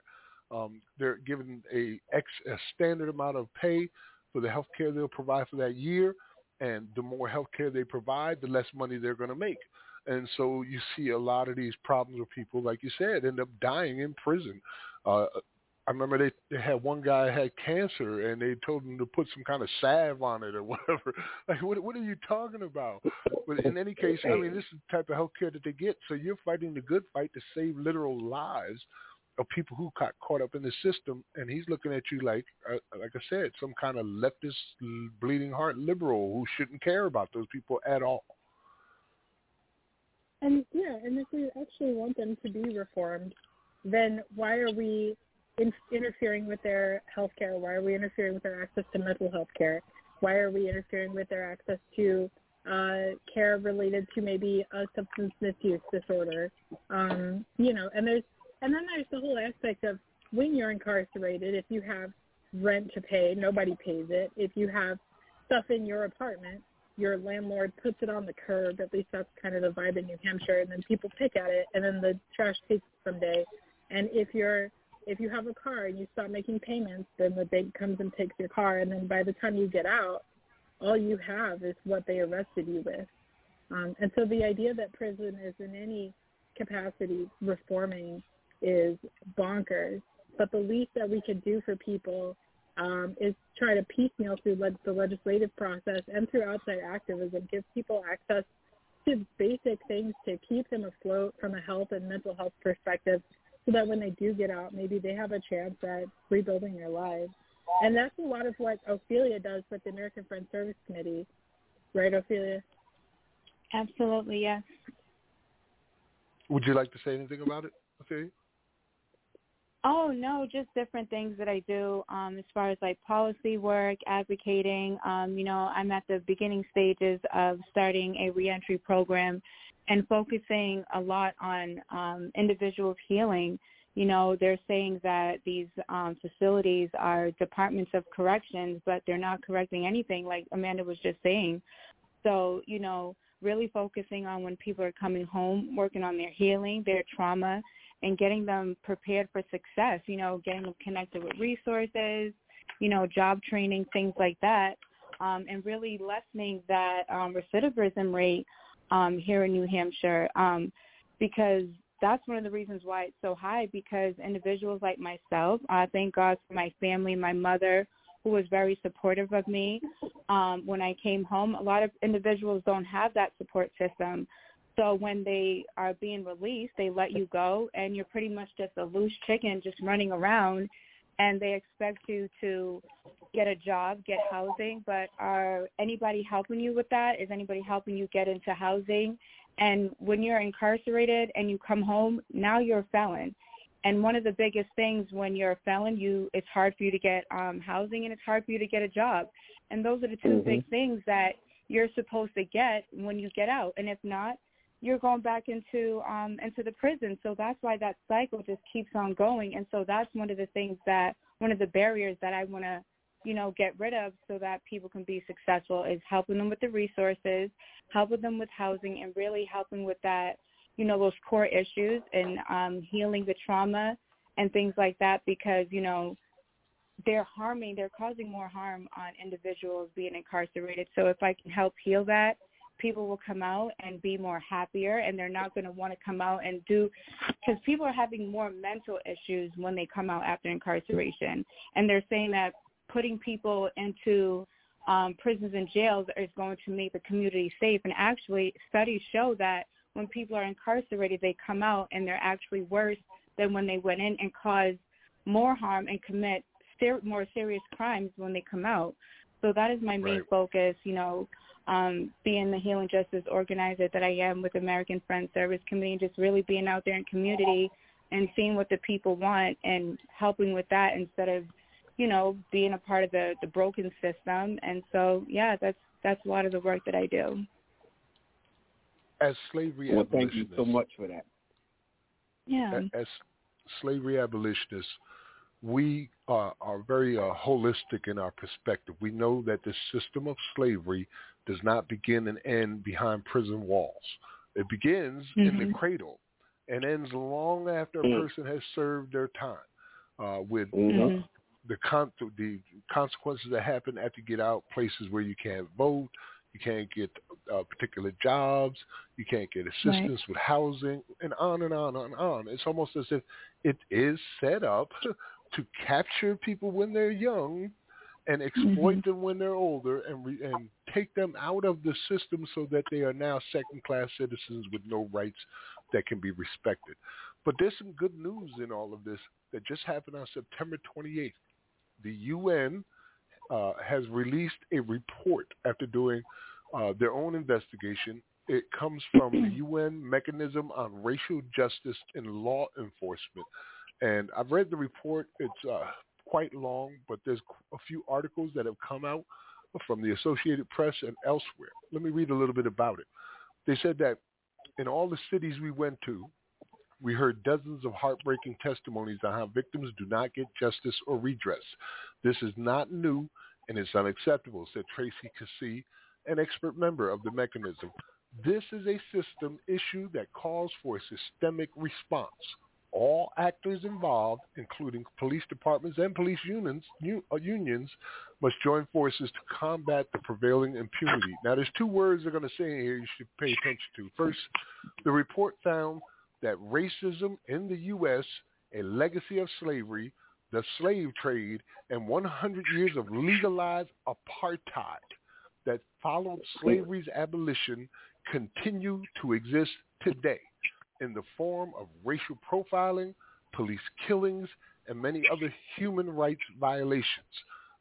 Um, they're given a, ex, standard amount of pay for the health care they'll provide for that year, and the more health care they provide, the less money they're going to make. And so you see a lot of these problems where people, like you said, end up dying in prison. Uh, I remember they, they had one guy had cancer and they told him to put some kind of salve on it or whatever. [LAUGHS] Like, what what are you talking about? But in any case, I mean, this is the type of health care that they get. So you're fighting the good fight to save literal lives of people who got caught up in the system, and he's looking at you like, uh, like I said, some kind of leftist, bleeding heart liberal who shouldn't care about those people at all. And yeah, and if we actually want them to be reformed, then why are we in, interfering with their health care? Why are we interfering with their access to mental health care? Why are we interfering with their access to uh, care related to maybe a substance misuse disorder? Um, you know, and there's and then there's the whole aspect of when you're incarcerated, if you have rent to pay, nobody pays it. If you have stuff in your apartment, your landlord puts it on the curb. At least that's kind of the vibe in New Hampshire. And then people pick at it, and then the trash takes it someday. And if you're if you have a car and you stop making payments, then the bank comes and takes your car, and then by the time you get out, all you have is what they arrested you with. Um, and so the idea that prison is in any capacity reforming is bonkers. But the least that we could do for people um, is try to piecemeal through le- the legislative process and through outside activism, give people access to basic things to keep them afloat from a health and mental health perspective so that when they do get out, maybe they have a chance at rebuilding their lives. And that's a lot of what Ophelia does with the American Friends Service Committee, right, Ophelia? Absolutely, yes. Would you like to say anything about it, Ophelia? Oh no, just different things that I do um, as far as like policy work, advocating. Um, you know, I'm at the beginning stages of starting a reentry program and focusing a lot on um, individuals healing. You know, they're saying that these um, facilities are departments of corrections, but they're not correcting anything, like Amanda was just saying. So, you know, really focusing on when people are coming home, working on their healing, their trauma, and getting them prepared for success, you know, getting them connected with resources, you know, job training, things like that, um, and really lessening that um, recidivism rate um, here in New Hampshire um, because that's one of the reasons why it's so high because individuals like myself, uh, thank God for my family, my mother, who was very supportive of me um, when I came home. A lot of individuals don't have that support system. So when they are being released, they let you go and you're pretty much just a loose chicken just running around and they expect you to get a job, get housing, but are anybody helping you with that? Is anybody helping you get into housing? And when you're incarcerated and you come home, now you're a felon. And one of the biggest things when you're a felon, you it's hard for you to get um housing and it's hard for you to get a job. And those are the 2 Mhm. big things that you're supposed to get when you get out. And if not, you're going back into um into the prison. So that's why that cycle just keeps on going. And so that's one of the things that one of the barriers that I want to you know get rid of so that people can be successful is helping them with the resources, helping them with housing, and really helping with that you know those core issues and um healing the trauma and things like that because you know they're harming they're causing more harm on individuals being incarcerated so if i can help heal that people will come out and be more happier and they're not going to want to come out and do because people are having more mental issues when they come out after incarceration. And they're saying that putting people into um, prisons and jails is going to make the community safe. And actually studies show that when people are incarcerated they come out and they're actually worse than when they went in and cause more harm and commit ser- more serious crimes when they come out. So that is my main Right. focus you know um, being the healing justice organizer that I am with American Friends Service Committee, just really being out there in community and seeing what the people want and helping with that instead of, you know, being a part of the the broken system. And so, yeah, that's that's a lot of the work that I do. As slavery Well, thank you so much for that. Yeah. a- as slavery abolitionists, we are, are very uh, holistic in our perspective. We know that the system of slavery does not begin and end behind prison walls. It begins in the Mhm. cradle and ends long after a Mm. person has served their time, uh, with Mhm. the con- the consequences that happen after you get out, places where you can't vote, you can't get uh, particular jobs, you can't get assistance with housing, and on and on and on. It's almost as if it is set up [LAUGHS] to capture people when they're young and exploit them when they're older and re- and take them out of the system so that they are now second class citizens with no rights that can be respected. But there's some good news in all of this that just happened on September 28th. The UN uh, has released a report after doing uh, their own investigation. It comes from the UN Mechanism on Racial Justice and Law Enforcement. And I've read the report. It's uh, quite long, but there's a few articles that have come out from the Associated Press and elsewhere. Let me read a little bit about it. They said that in all the cities we went to, we heard dozens of heartbreaking testimonies on how victims do not get justice or redress. This is not new and it's unacceptable, said Tracie Keesee, an expert member of the mechanism. This is a system issue that calls for a systemic response. All actors involved, including police departments and police unions, uh, unions, must join forces to combat the prevailing impunity. Now, there's two words they're going to say here you should pay attention to. First, the report found that racism in the U.S., a legacy of slavery, the slave trade, and 100 years of legalized apartheid that followed slavery's abolition continue to exist today in the form of racial profiling, police killings, and many other human rights violations.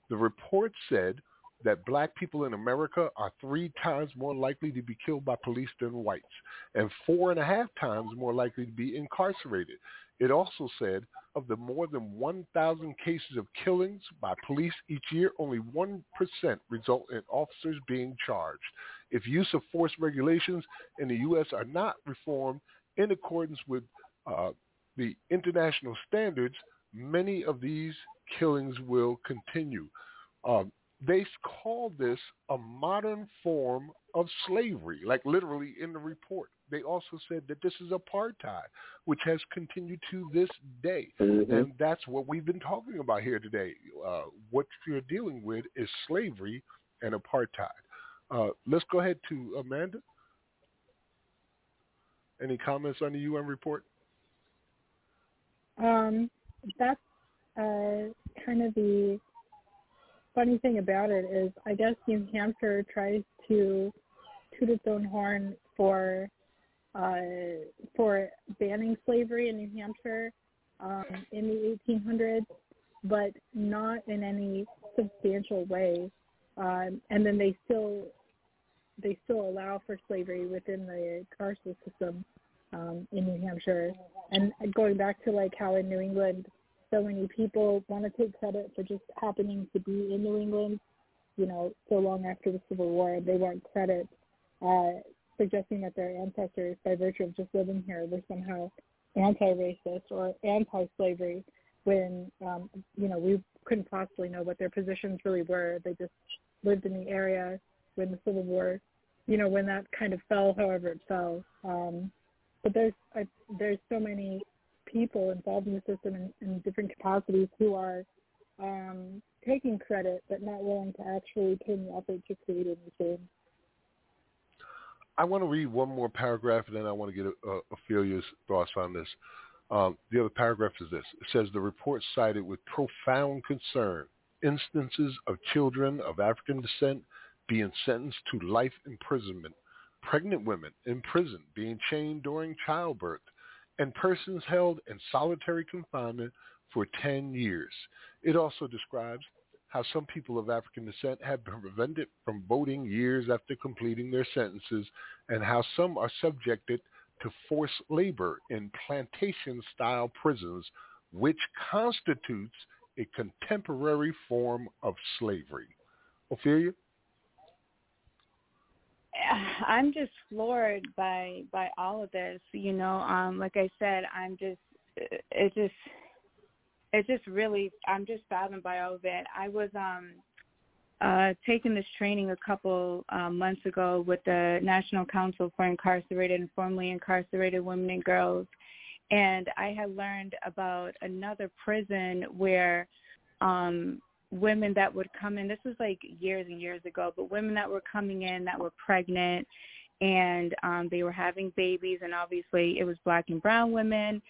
The report said that black people in America are three times more likely to be killed by police than whites and four and a half times more likely to be incarcerated. It also said of the more than 1,000 cases of killings by police each year, only 1% result in officers being charged. If use of force regulations in the U.S. are not reformed in accordance with uh, the international standards, many of these killings will continue. Um, they call this a modern form of slavery, like literally in the report. They also said that this is apartheid, which has continued to this day. Mhm. And that's what we've been talking about here today. Uh, what you're dealing with is slavery and apartheid. Uh, let's go ahead to Amanda. Any comments on the UN report? Um, that's uh, kind of the funny thing about it is I guess New Hampshire tries to toot its own horn for uh, for banning slavery in New Hampshire um, in the 1800s, but not in any substantial way, um, and then they still they still allow for slavery within the carceral system um, in New Hampshire. And going back to like how in New England, so many people want to take credit for just happening to be in New England, you know, so long after the Civil War, they want credit, uh, suggesting that their ancestors, by virtue of just living here, were somehow anti-racist or anti-slavery when, um, you know, we couldn't possibly know what their positions really were. They just lived in the area when the Civil War, you know, when that kind of fell, however it fell. Um, but there's I, there's so many people involved in the system in, in different capacities who are um, taking credit but not willing to actually put in the effort to create a new change. I want to read one more paragraph, and then I want to get uh, Ophelia's thoughts on this. Um, the other paragraph is this. It says the report cited with profound concern instances of children of African descent being sentenced to life imprisonment, pregnant women in prison being chained during childbirth, and persons held in solitary confinement for 10 years. It also describes how some people of African descent have been prevented from voting years after completing their sentences and how some are subjected to forced labor in plantation-style prisons, which constitutes a contemporary form of slavery. Ophelia? I'm just floored by by all of this. You know, um, like I said, I'm just it just it just really I'm just fathomed by all of it. I was um uh taking this training a couple um, months ago with the National Council for Incarcerated and Formerly Incarcerated Women and Girls, and I had learned about another prison where um women that would come in. This was like years and years ago, but women that were coming in that were pregnant and um they were having babies and obviously it was black and brown women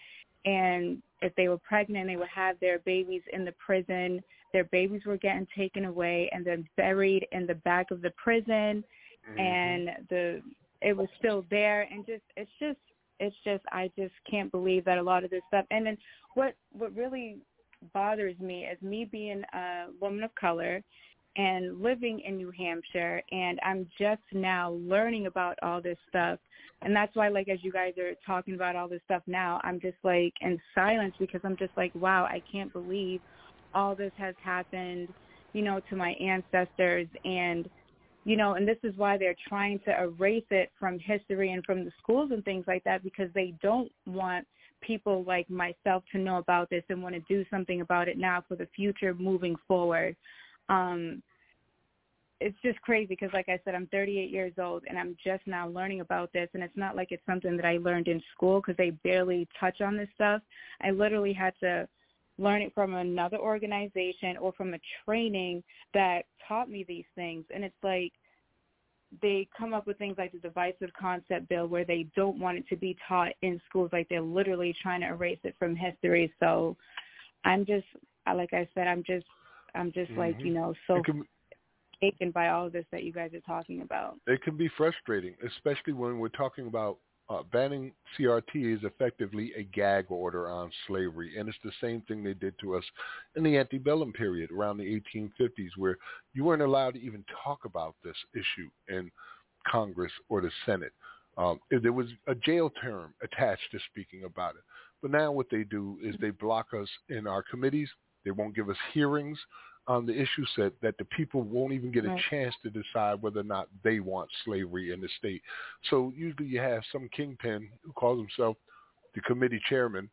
and if they were pregnant they would have their babies in the prison their babies were getting taken away and then buried in the back of the prison mm-hmm. and the it was still there and just it's just it's just I just can't believe that a lot of this stuff and then what what really bothers me is me being a woman of color and living in New Hampshire and I'm just now learning about all this stuff. And that's why like as you guys are talking about all this stuff now I'm just like in silence because I'm just like wow I can't believe all this has happened you know to my ancestors. And you know and this is why they're trying to erase it from history and from the schools and things like that because they don't want people like myself to know about this and want to do something about it now for the future moving forward. Um, it's just crazy because like I said, I'm 38 years old and I'm just now learning about this and it's not like it's something that I learned in school because they barely touch on this stuff. I literally had to learn it from another organization or from a training that taught me these things and it's like they come up with things like the divisive concept bill where they don't want it to be taught in schools like they're literally trying to erase it from history so i'm just like i said i'm just i'm just mm-hmm. like you know so can, taken by all of this that you guys are talking about it can be frustrating especially when we're talking about uh, banning CRT is effectively a gag order on slavery, and it's the same thing they did to us in the antebellum period around the 1850s, where you weren't allowed to even talk about this issue in Congress or the Senate. Um, there was a jail term attached to speaking about it. But now what they do is they block us in our committees. They won't give us hearings on the issue set that the people won't even get a right. chance to decide whether or not they want slavery in the state. So usually you have some kingpin who calls himself the committee chairman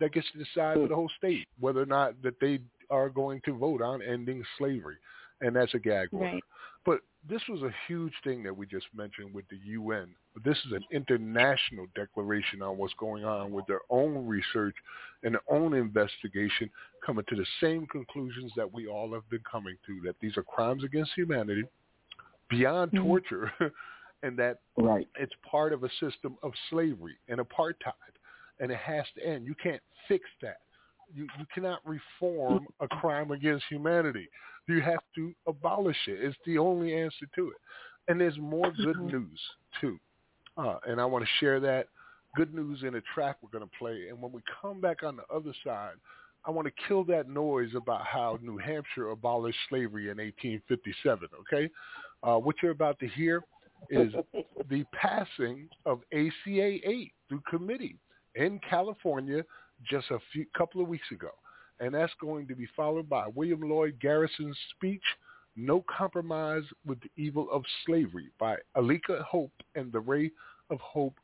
that gets to decide for the whole state whether or not that they are going to vote on ending slavery. And that's a gag order. Right. But this was a huge thing that we just mentioned with the UN. This is an international declaration on what's going on with their own research and their own investigation, coming to the same conclusions that we all have been coming to, that these are crimes against humanity beyond mm-hmm. torture, [LAUGHS] and that right. it's part of a system of slavery and apartheid, and it has to end. You can't fix that. You, you cannot reform a crime against humanity. You have to abolish it. It's the only answer to it. And there's more good mm-hmm. news too. Uh, and I want to share that good news in a track we're going to play. And when we come back on the other side, I want to kill that noise about how New Hampshire abolished slavery in 1857. Okay, uh, what you're about to hear is [LAUGHS] the passing of ACA 8 through committee in California just a few couple of weeks ago, and that's going to be followed by William Lloyd Garrison's speech. No Compromise with the Evil of Slavery by Alika Hope and the Ray of Hope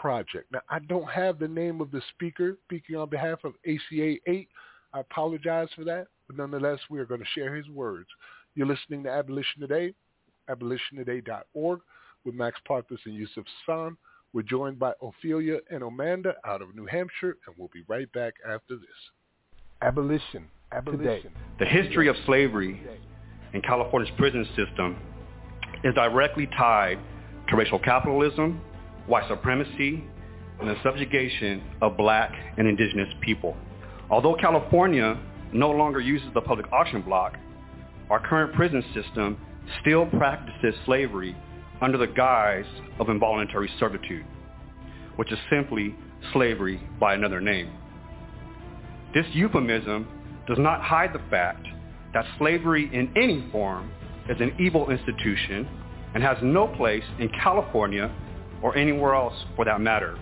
Project. Now, I don't have the name of the speaker speaking on behalf of ACA 8. I apologize for that, but nonetheless, we are going to share his words. You're listening to Abolition Today, abolitiontoday.org with Max Parthas and Yusuf San. We're joined by Ophelia and Amanda out of New Hampshire, and we'll be right back after this. Abolition. Abolition. Today. The history of slavery in California's prison system is directly tied to racial capitalism, white supremacy, and the subjugation of black and indigenous people. Although California no longer uses the public auction block, our current prison system still practices slavery under the guise of involuntary servitude, which is simply slavery by another name. This euphemism does not hide the fact that slavery in any form is an evil institution and has no place in California or anywhere else for that matter.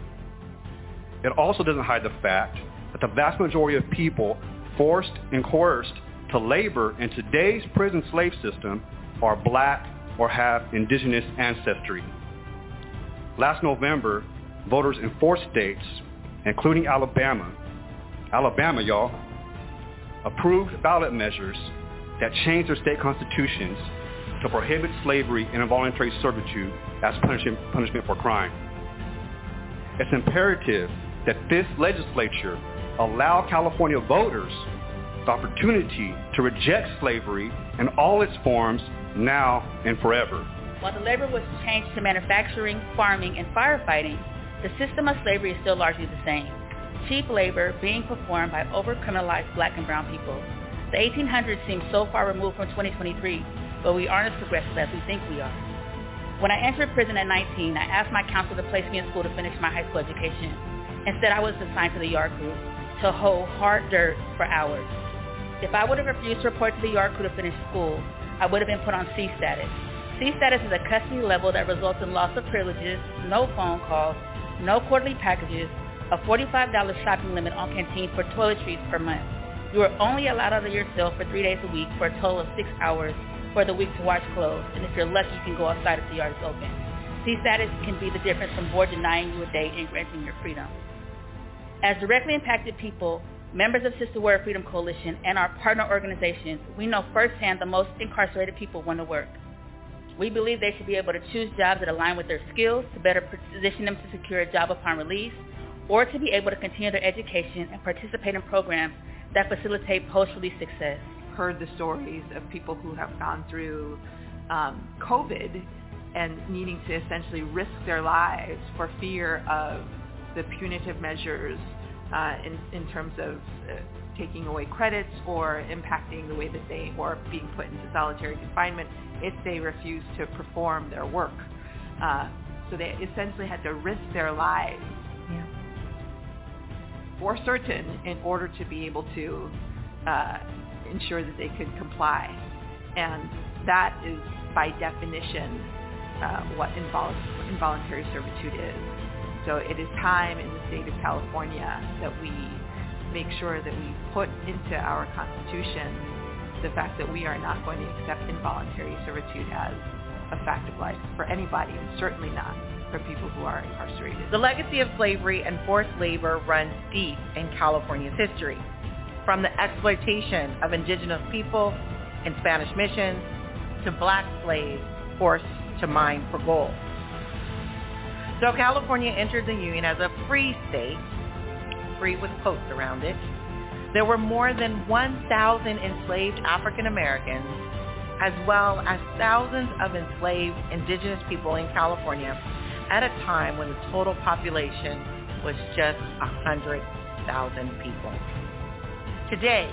It also doesn't hide the fact that the vast majority of people forced and coerced to labor in today's prison slave system are black or have indigenous ancestry. Last November, voters in four states, including Alabama, Alabama, y'all, approved ballot measures that changed their state constitutions to prohibit slavery and involuntary servitude as punishment, for crime. It's imperative that this legislature allow California voters the opportunity to reject slavery in all its forms now and forever. While the labor was changed to manufacturing, farming, and firefighting, the system of slavery is still largely the same. Cheap labor being performed by over-criminalized black and brown people. The 1800s seem so far removed from 2023, but we aren't as progressive as we think we are. When I entered prison at 19, I asked my counselor to place me in school to finish my high school education. Instead, I was assigned to the yard crew to hoe hard dirt for hours. If I would have refused to report to the yard crew to finish school, I would have been put on C status. C status is a custody level that results in loss of privileges, no phone calls, no quarterly packages, a $45 shopping limit on canteen for toiletries per month. You are only allowed out of your cell for three days a week for a total of six hours for the week to wash clothes, and if you're lucky, you can go outside if the yard is open. C status can be the difference from board denying you a day and granting your freedom. As directly impacted people, members of Sister Warrior Freedom Coalition, and our partner organizations, we know firsthand the most incarcerated people want to work. We believe they should be able to choose jobs that align with their skills to better position them to secure a job upon release, or to be able to continue their education and participate in programs that facilitate post-release success. Heard the stories of people who have gone through um, COVID and needing to essentially risk their lives for fear of the punitive measures uh, in, in terms of uh, taking away credits or impacting the way that they, or being put into solitary confinement if they refuse to perform their work. Uh, so they essentially had to risk their lives. For certain in order to be able to uh, ensure that they could comply. And that is by definition uh, what invol- involuntary servitude is. So it is time in the state of California that we make sure that we put into our Constitution the fact that we are not going to accept involuntary servitude as a fact of life for anybody, and certainly not for people who are incarcerated. The legacy of slavery and forced labor runs deep in California's history, from the exploitation of indigenous people in Spanish missions to black slaves forced to mine for gold. So California entered the Union as a free state, free with quotes around it. There were more than 1,000 enslaved African Americans, as well as thousands of enslaved indigenous people in California at a time when the total population was just 100,000 people. Today,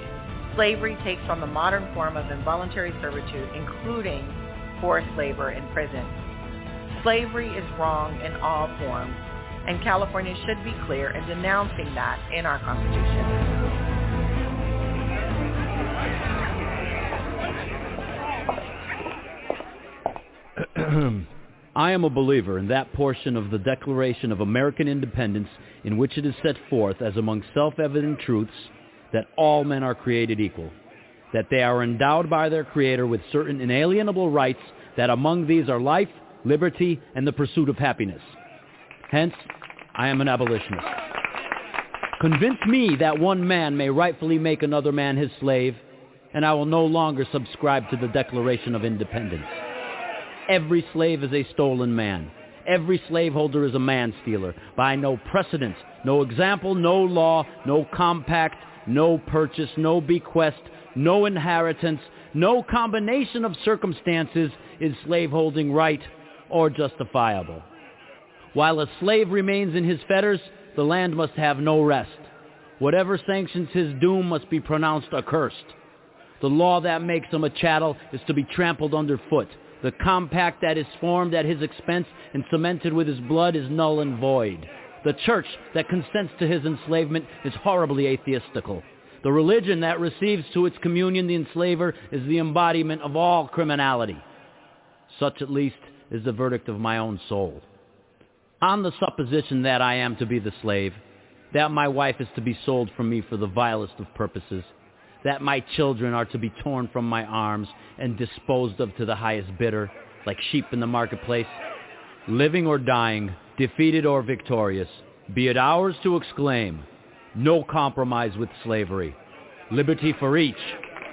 slavery takes on the modern form of involuntary servitude, including forced labor in prison. Slavery is wrong in all forms, and California should be clear in denouncing that in our Constitution. [CLEARS THROAT] I am a believer in that portion of the Declaration of American Independence in which it is set forth as among self-evident truths that all men are created equal, that they are endowed by their Creator with certain inalienable rights, that among these are life, liberty, and the pursuit of happiness. Hence, I am an abolitionist. Convince me that one man may rightfully make another man his slave, and I will no longer subscribe to the Declaration of Independence. Every slave is a stolen man. Every slaveholder is a man-stealer by no precedent, no example, no law, no compact, no purchase, no bequest, no inheritance, no combination of circumstances is slaveholding right or justifiable. While a slave remains in his fetters, the land must have no rest. Whatever sanctions his doom must be pronounced accursed. The law that makes him a chattel is to be trampled underfoot. The compact that is formed at his expense and cemented with his blood is null and void. The church that consents to his enslavement is horribly atheistical. The religion that receives to its communion the enslaver is the embodiment of all criminality. Such at least is the verdict of my own soul. On the supposition that I am to be the slave, that my wife is to be sold from me for the vilest of purposes, that my children are to be torn from my arms and disposed of to the highest bidder, like sheep in the marketplace, living or dying, defeated or victorious, be it ours to exclaim, no compromise with slavery, liberty for each,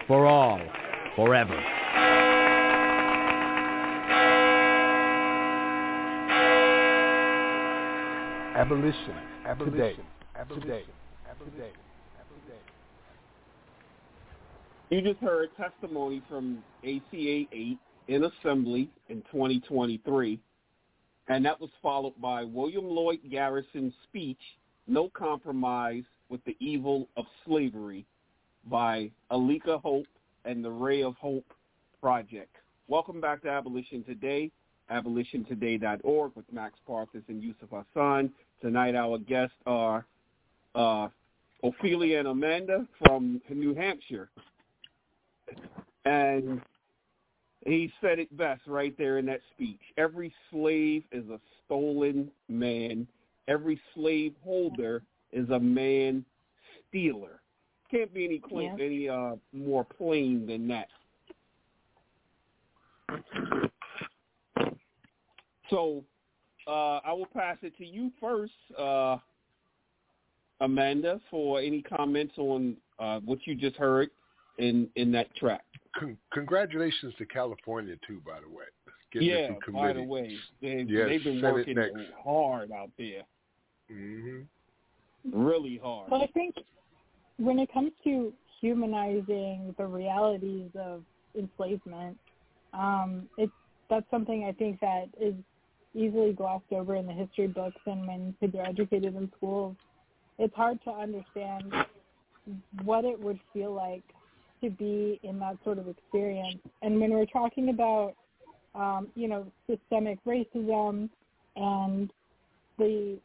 for all, forever. Abolition. Abolition. Today. Abolition. Today. Today. You just heard testimony from ACA 8 in Assembly in 2023, and that was followed by William Lloyd Garrison's speech, No Compromise with the Evil of Slavery, by Alika Hope and the Ray of Hope Project. Welcome back to Abolition Today, abolitiontoday.org with Max Parthas and Yusuf Hassan. Tonight our guests are uh, Ophelia and Amanda from New Hampshire. And he said it best right there in that speech. Every slave is a stolen man. Every slave holder is a man stealer. Can't be any yeah. any uh, more plain than that. So uh, I will pass it to you first, uh, Amanda, for any comments on uh, what you just heard in in that track. Con- congratulations to California too, by the way. yeah, by the way, they, yes, they've been working hard out there. Mm-hmm. Really hard. But I think when it comes to humanizing the realities of enslavement, um, it's that's something I think that is easily glossed over in the history books and when kids are educated in schools. It's hard to understand what it would feel like to be in that sort of experience. And when we're talking about, um, you know, systemic racism and the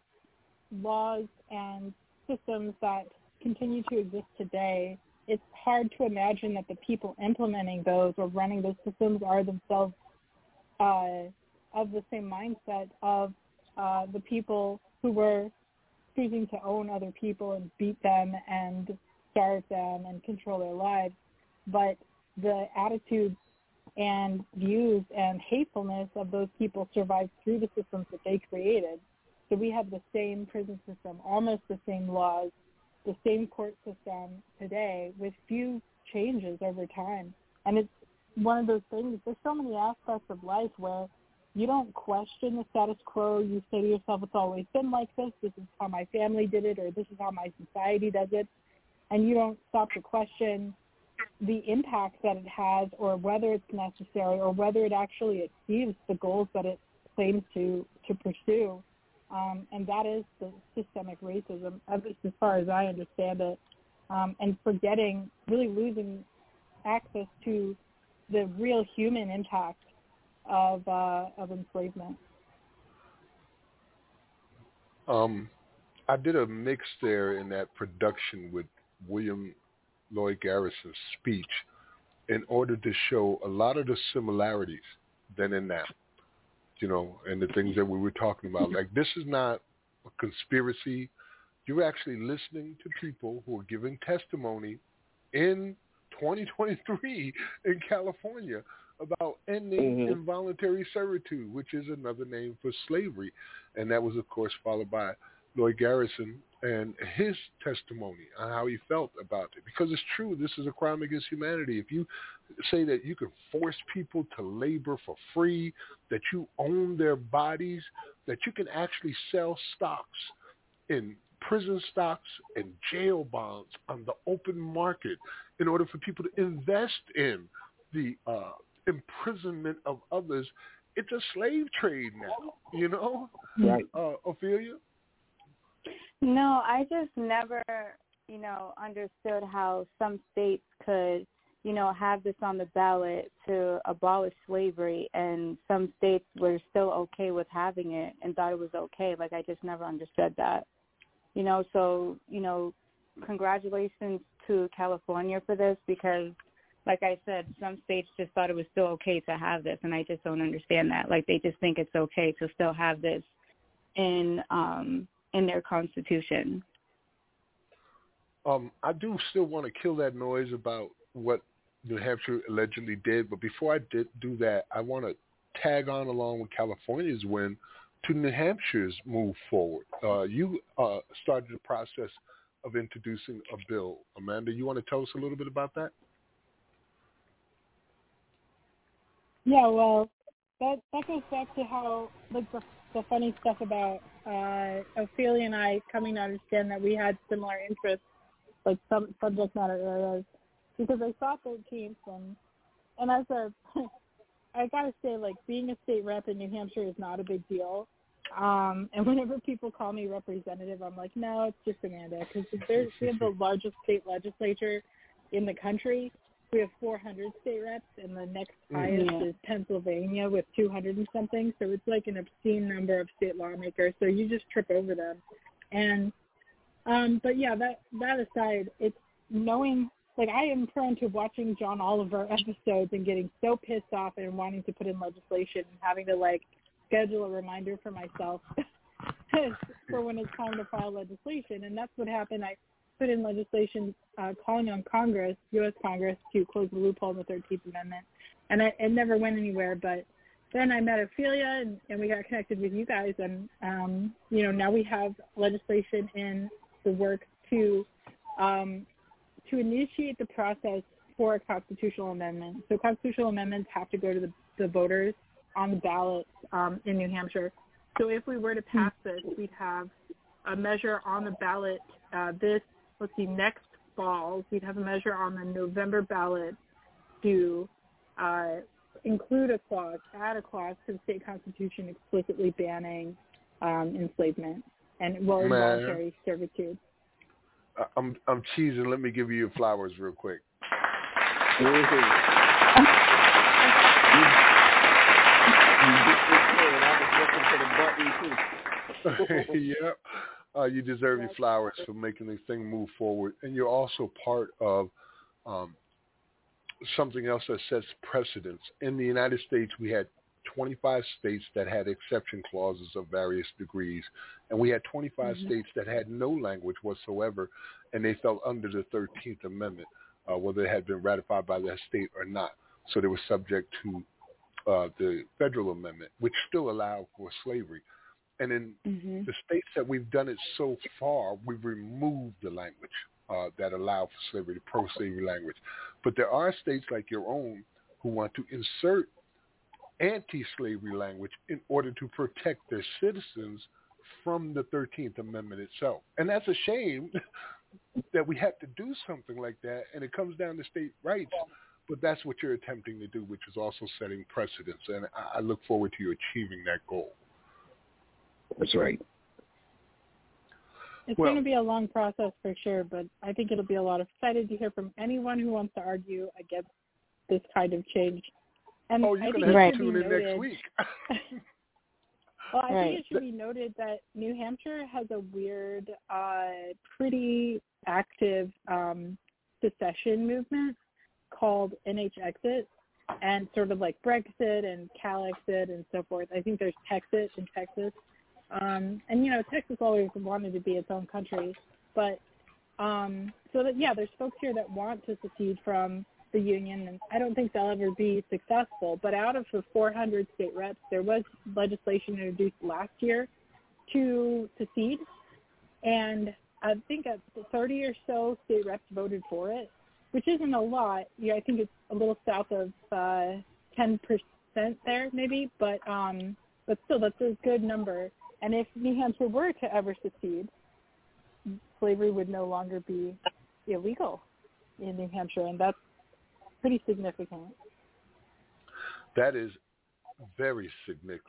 laws and systems that continue to exist today, it's hard to imagine that the people implementing those or running those systems are themselves uh, of the same mindset of uh, the people who were choosing to own other people and beat them and starve them and control their lives but the attitudes and views and hatefulness of those people survived through the systems that they created. So we have the same prison system, almost the same laws, the same court system today with few changes over time. And it's one of those things, there's so many aspects of life where you don't question the status quo. You say to yourself, it's always been like this. This is how my family did it or this is how my society does it. And you don't stop to question the impact that it has or whether it's necessary or whether it actually achieves the goals that it claims to, to pursue. Um, and that is the systemic racism, at least as far as I understand it, um, and forgetting, really losing access to the real human impact of uh, of enslavement. Um, I did a mix there in that production with William Lloyd Garrison's speech in order to show a lot of the similarities then and now. you know, and the things that we were talking about. Like this is not a conspiracy. You're actually listening to people who are giving testimony in 2023 in California about ending Mhm. involuntary servitude, which is another name for slavery. And that was, of course, followed by Lloyd Garrison and his testimony on how he felt about it. Because it's true, this is a crime against humanity. If you say that you can force people to labor for free, that you own their bodies, that you can actually sell stocks in prison stocks and jail bonds on the open market in order for people to invest in the uh, imprisonment of others. It's a slave trade now, you know? Right. Uh, Ophelia? No, I just never, you know, understood how some states could, you know, have this on the ballot to abolish slavery and some states were still okay with having it and thought it was okay. Like I just never understood that. You know, so, you know, congratulations to California for this because like I said, some states just thought it was still okay to have this and I just don't understand that. Like they just think it's okay to still have this in um in their constitution. Um, I do still want to kill that noise about what New Hampshire allegedly did, but before I did do that, I want to tag on along with California's win to New Hampshire's move forward. Uh, you uh, started the process of introducing a bill. Amanda, you want to tell us a little bit about that? Yeah, well, that that goes back to how like the the funny stuff about uh Ophelia and I coming to understand that we had similar interests, like some subject matter areas, because I saw 13th and and as a [LAUGHS] I gotta say, like being a state rep in New Hampshire is not a big deal. Um, and whenever people call me representative, I'm like, no, it's just Amanda, because we have the largest state legislature in the country. We have 400 state reps, and the next highest Mhm. is Pennsylvania with 200 and something. So it's like an obscene number of state lawmakers. So you just trip over them. And um, but yeah, that that aside, it's knowing like I am prone to watching John Oliver [LAUGHS] episodes and getting so pissed off and wanting to put in legislation and having to like schedule a reminder for myself [LAUGHS] for when it's time to file legislation. And that's what happened. I put in legislation uh, calling on Congress, U.S. Congress, to close the loophole in the 13th Amendment. And I, it never went anywhere. But then I met Ophelia and, and we got connected with you guys. And, um, you know, now we have legislation in the works to um, to initiate the process for a constitutional amendment. So constitutional amendments have to go to the, the voters on the ballot um, in New Hampshire. So if we were to pass this, we'd have a measure on the ballot uh, this, let's see, next fall. We'd have a measure on the November ballot to uh, include a clause, add a clause to the state constitution explicitly banning um, enslavement and well, Man. involuntary servitude. I- I'm I'm cheesing. Let me give you your flowers real quick. [LAUGHS] [LAUGHS] yep. Uh, you deserve your flowers for making this thing move forward, and you're also part of um, something else that sets precedents. In the United States, we had 25 states that had exception clauses of various degrees, and we had 25 Mhm. states that had no language whatsoever, and they fell under the 13th Amendment, uh, whether it had been ratified by that state or not. So they were subject to uh, the federal amendment, which still allowed for slavery. And in Mm-hmm. the states that we've done it so far, we've removed the language uh, that allow for slavery, the pro-slavery language. But there are states like your own who want to insert anti-slavery language in order to protect their citizens from the 13th Amendment itself. And that's a shame [LAUGHS] that we have to do something like that, and it comes down to state rights. But that's what you're attempting to do, which is also setting precedents. And I I look forward to you achieving that goal. That's right. It's Well- going to be a long process for sure, but I think it'll be a lot. Of excited to hear from anyone who wants to argue against this kind of change. And Oh, you're going to it have to tune in noted, next week. [LAUGHS] [LAUGHS] Well, I Right. think it should be noted that New Hampshire has a weird, uh, pretty active um, secession movement called NH Exit. and sort of like Brexit and Calexit and so forth. I think there's Texas in Texas, um, and you know Texas always wanted to be its own country, but um, so that yeah, there's folks here that want to secede from the union, and I don't think they'll ever be successful. But out of the 400 state reps, there was legislation introduced last year to secede, and I think 30 or so state reps voted for it, which isn't a lot. Yeah, I think it's a little south of uh, 10% there, maybe, but um, but still, that's a good number. And if New Hampshire were to ever secede, slavery would no longer be illegal in New Hampshire, and that's pretty significant. That is very significant.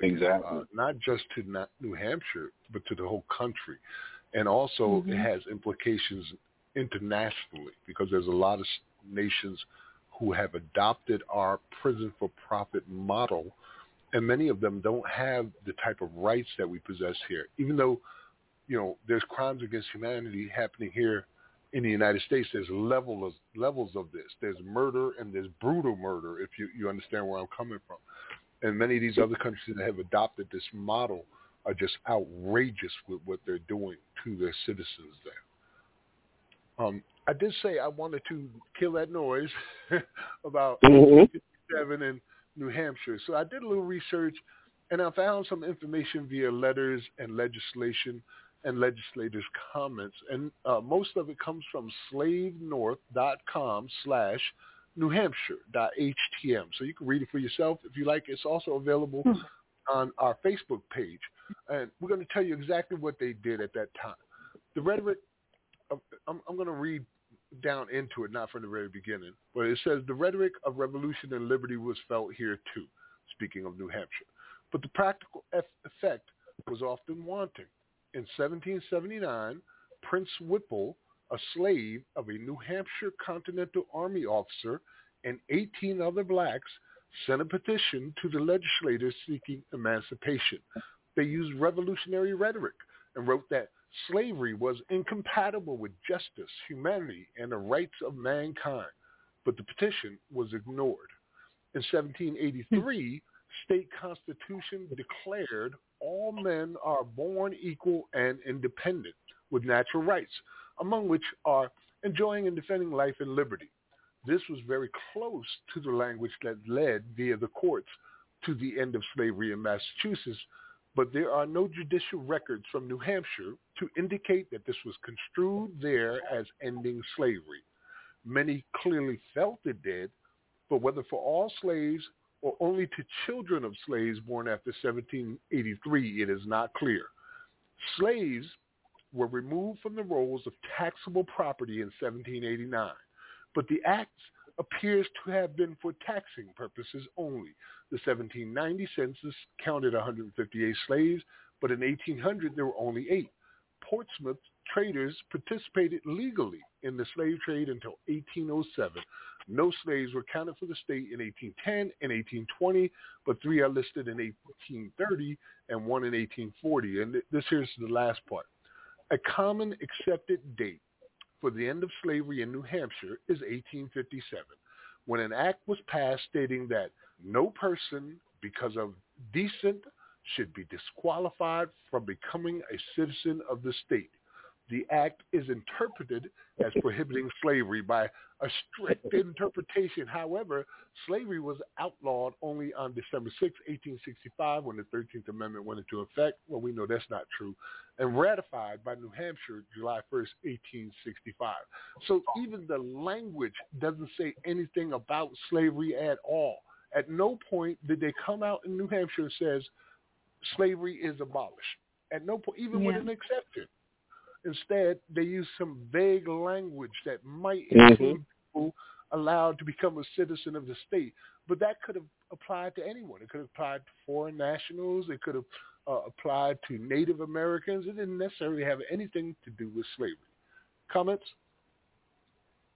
Exactly. Uh, not just to New Hampshire, but to the whole country, and also Mm-hmm. it has implications internationally because there's a lot of nations who have adopted our prison for profit model, and many of them don't have the type of rights that we possess here. Even though, you know, there's crimes against humanity happening here in the United States, there's levels levels of this. There's murder and there's brutal murder. If you you understand where I'm coming from, and many of these other countries that have adopted this model are just outrageous with what they're doing to their citizens there. Um, I did say I wanted to kill that noise [LAUGHS] about Mhm. 57 in New Hampshire. So I did a little research and I found some information via letters and legislation and legislators' comments. And uh, most of it comes from slavenorth.com slash New Hampshire.htm. So you can read it for yourself if you like. It's also available on our Facebook page. And we're going to tell you exactly what they did at that time. The rhetoric, I'm, I'm going to read down into it, not from the very beginning, but it says the rhetoric of revolution and liberty was felt here too, speaking of New Hampshire. But the practical eff- effect was often wanting. In 1779, Prince Whipple, a slave of a New Hampshire Continental Army officer, and 18 other blacks sent a petition to the legislators seeking emancipation. They used revolutionary rhetoric and wrote that slavery was incompatible with justice, humanity, and the rights of mankind. But the petition was ignored. In 1783, hmm. state constitution declared all men are born equal and independent with natural rights, among which are enjoying and defending life and liberty. This was very close to the language that led via the courts to the end of slavery in Massachusetts, but there are no judicial records from New Hampshire to indicate that this was construed there as ending slavery. Many clearly felt it did, but whether for all slaves or only to children of slaves born after 1783, it is not clear. Slaves were removed from the rolls of taxable property in 1789, but the act appears to have been for taxing purposes only. The 1790 census counted 158 slaves, but in 1800 there were only eight. Portsmouth traders participated legally in the slave trade until 1807. No slaves were counted for the state in 1810 and 1820, but three are listed in 1830 and one in 1840. And this here's the last part. A common accepted date for the end of slavery in New Hampshire is 1857, when an act was passed stating that no person, because of descent, should be disqualified from becoming a citizen of the state. The act is interpreted as prohibiting slavery by a strict [LAUGHS] interpretation. However, slavery was outlawed only on December 6, 1865, when the 13th Amendment went into effect. Well, we know that's not true. And ratified by New Hampshire July 1st, 1865. So even the language doesn't say anything about slavery at all. At no point did they come out in New Hampshire and says slavery is abolished. At no point, even with Yeah. an exception. Instead, they use some vague language that might Mhm. people allowed to become a citizen of the state. But that could have applied to anyone. It could have applied to foreign nationals. It could have uh, applied to Native Americans. It didn't necessarily have anything to do with slavery. Comments?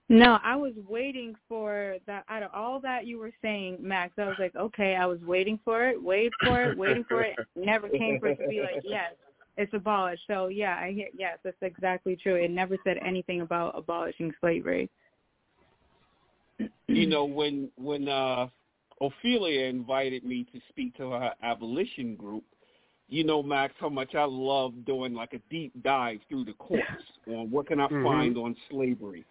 No, I was waiting for that. Out of all that you were saying, Max, I was like, okay, I was waiting for it, wait for it, waiting for it. [LAUGHS] Never came for it to be like, yes, it's abolished. So yeah, I hear. Yes, that's exactly true. It never said anything about abolishing slavery. you know, when when uh Ophelia invited me to speak to her abolition group, you know, Max, how much I love doing like a deep dive through the courts on what can I Mhm. find on slavery.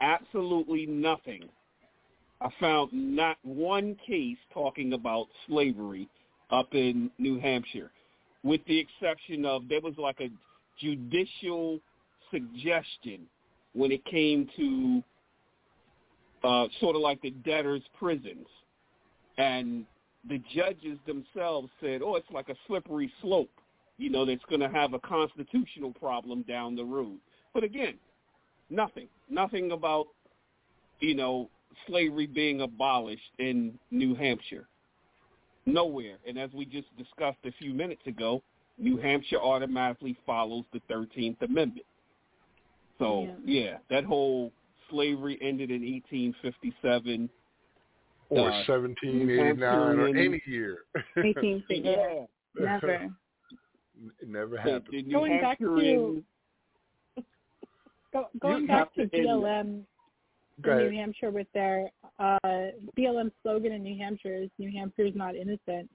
Absolutely nothing. I found not one case talking about slavery up in New Hampshire, with the exception of there was like a judicial suggestion when it came to uh, sort of like the debtors' prisons. And the judges themselves said, oh, it's like a slippery slope, you know, that's going to have a constitutional problem down the road. But again, nothing, nothing about, you know, slavery being abolished in New Hampshire. Nowhere. And as we just discussed a few minutes ago, New Hampshire automatically follows the 13th Amendment. So, yeah, that whole slavery ended in 1857. or Uh, 1789 or any year. 1850. [LAUGHS] Yeah. Never. It never happened. the New Going back to- Go, going back have to to BLM In. New Hampshire with their uh, BLM slogan in New Hampshire is "New Hampshire is not innocent."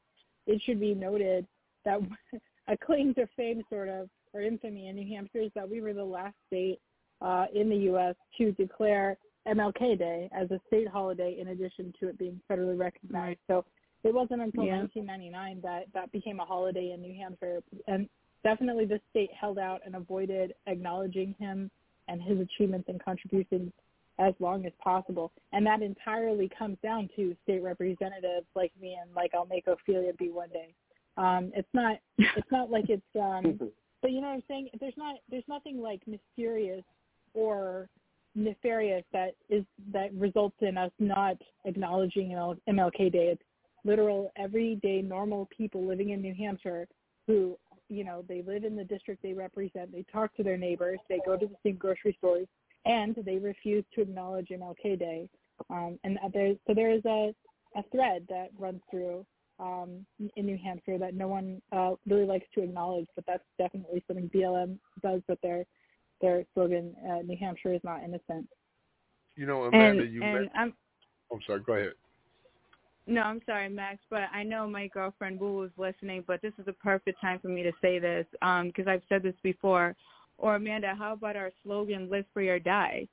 It should be noted that [LAUGHS] a claim to fame, sort of, or infamy in New Hampshire is that we were the last state uh, in the U.S. to declare MLK Day as a state holiday, in addition to it being federally recognized. So it wasn't until Yeah. 1999 that that became a holiday in New Hampshire, and definitely the state held out and avoided acknowledging him and his achievements and contributions as long as possible. And that entirely comes down to state representatives like me and like I'll make Ophelia be one day. Um, it's not [LAUGHS] it's not like it's um but you know what I'm saying? There's not there's nothing like mysterious or nefarious that is that results in us not acknowledging ML, MLK Day. It's literal everyday normal people living in New Hampshire who you know they live in the district they represent. They talk to their neighbors. They go to the same grocery stores, and they refuse to acknowledge MLK Day. Um, and there's so there is a a thread that runs through um, in New Hampshire that no one uh, really likes to acknowledge, but that's definitely something BLM does with their their slogan. Uh, New Hampshire is not innocent. You know, Amanda, and you and mentioned. I'm I'm sorry. Go ahead. no, I'm sorry, Max, but I know my girlfriend Wu was listening, but this is the perfect time for me to say this because I've said this before. Or Amanda, how about our slogan "Live Free or Die"?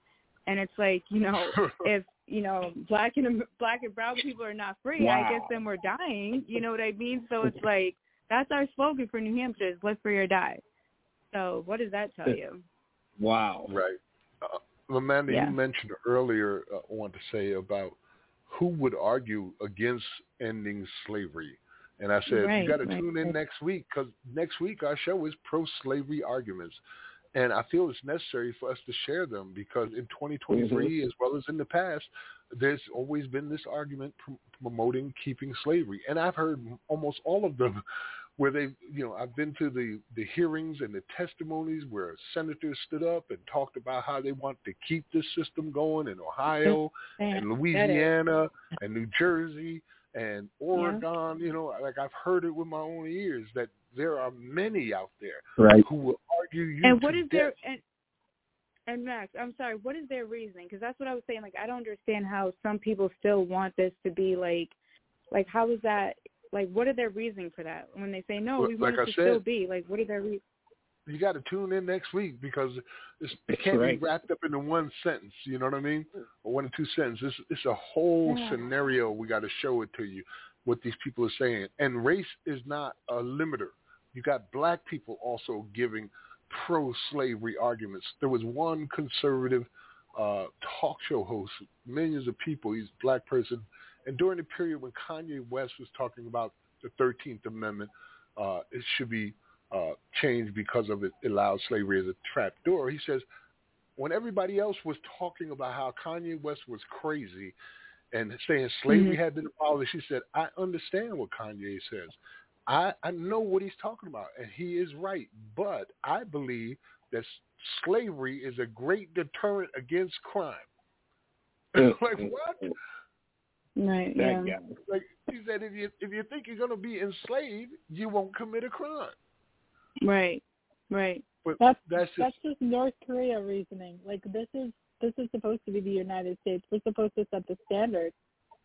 And it's like you know, [LAUGHS] if you know black and black and brown people are not free, I guess then we're dying. You know what I mean? So it's [LAUGHS] like that's our slogan for New Hampshire: is "Live Free or Die." So what does that tell you? Wow. Right. Uh, Amanda, Yeah. you mentioned earlier, uh, I want to say about who would argue against ending slavery. And I said, Right, you got to right, tune in right. next week because next week our show is pro-slavery arguments. And I feel it's necessary for us to share them because in 2023, as well as in the past, there's always been this argument pr- promoting keeping slavery. And I've heard almost all of them where they, you know, I've been to the, the hearings and the testimonies where senators stood up and talked about how they want to keep this system going in Ohio [LAUGHS] and Louisiana and New Jersey and Oregon. You know, like I've heard it with my own ears that there are many out there Right. who will argue you and what to is their death. and and Max, I'm sorry, what is their reasoning? Because that's what I was saying. Like, I don't understand how some people still want this to be like, like how is that? Like, what are their reasoning for that? When they say no, Well, we want like it I to still be like, what are their reasons? you got to tune in next week because it's, it can't right. be wrapped up into one sentence. You know what I mean? Or one or two sentences. It's, it's a whole Yeah. scenario. We got to show it to you what these people are saying. And race is not a limiter. You got black people also giving pro-slavery arguments. There was one conservative uh, talk show host, millions of people. He's a black person, and during the period when Kanye West was talking about the Thirteenth Amendment, uh, it should be uh, changed because of it allows slavery as a trap door. He says, when everybody else was talking about how Kanye West was crazy and saying slavery Mhm. had been abolished, he said, I understand what Kanye says. I, I know what he's talking about, and he is right. But I believe that slavery is a great deterrent against crime. [LAUGHS] like what? Right. That yeah. guy. Like he said, if you if you think you're going to be enslaved, you won't commit a crime. Right. Right. But That's that's just that's just North Korea reasoning. Like this is this is supposed to be the United States. We're supposed to set the standard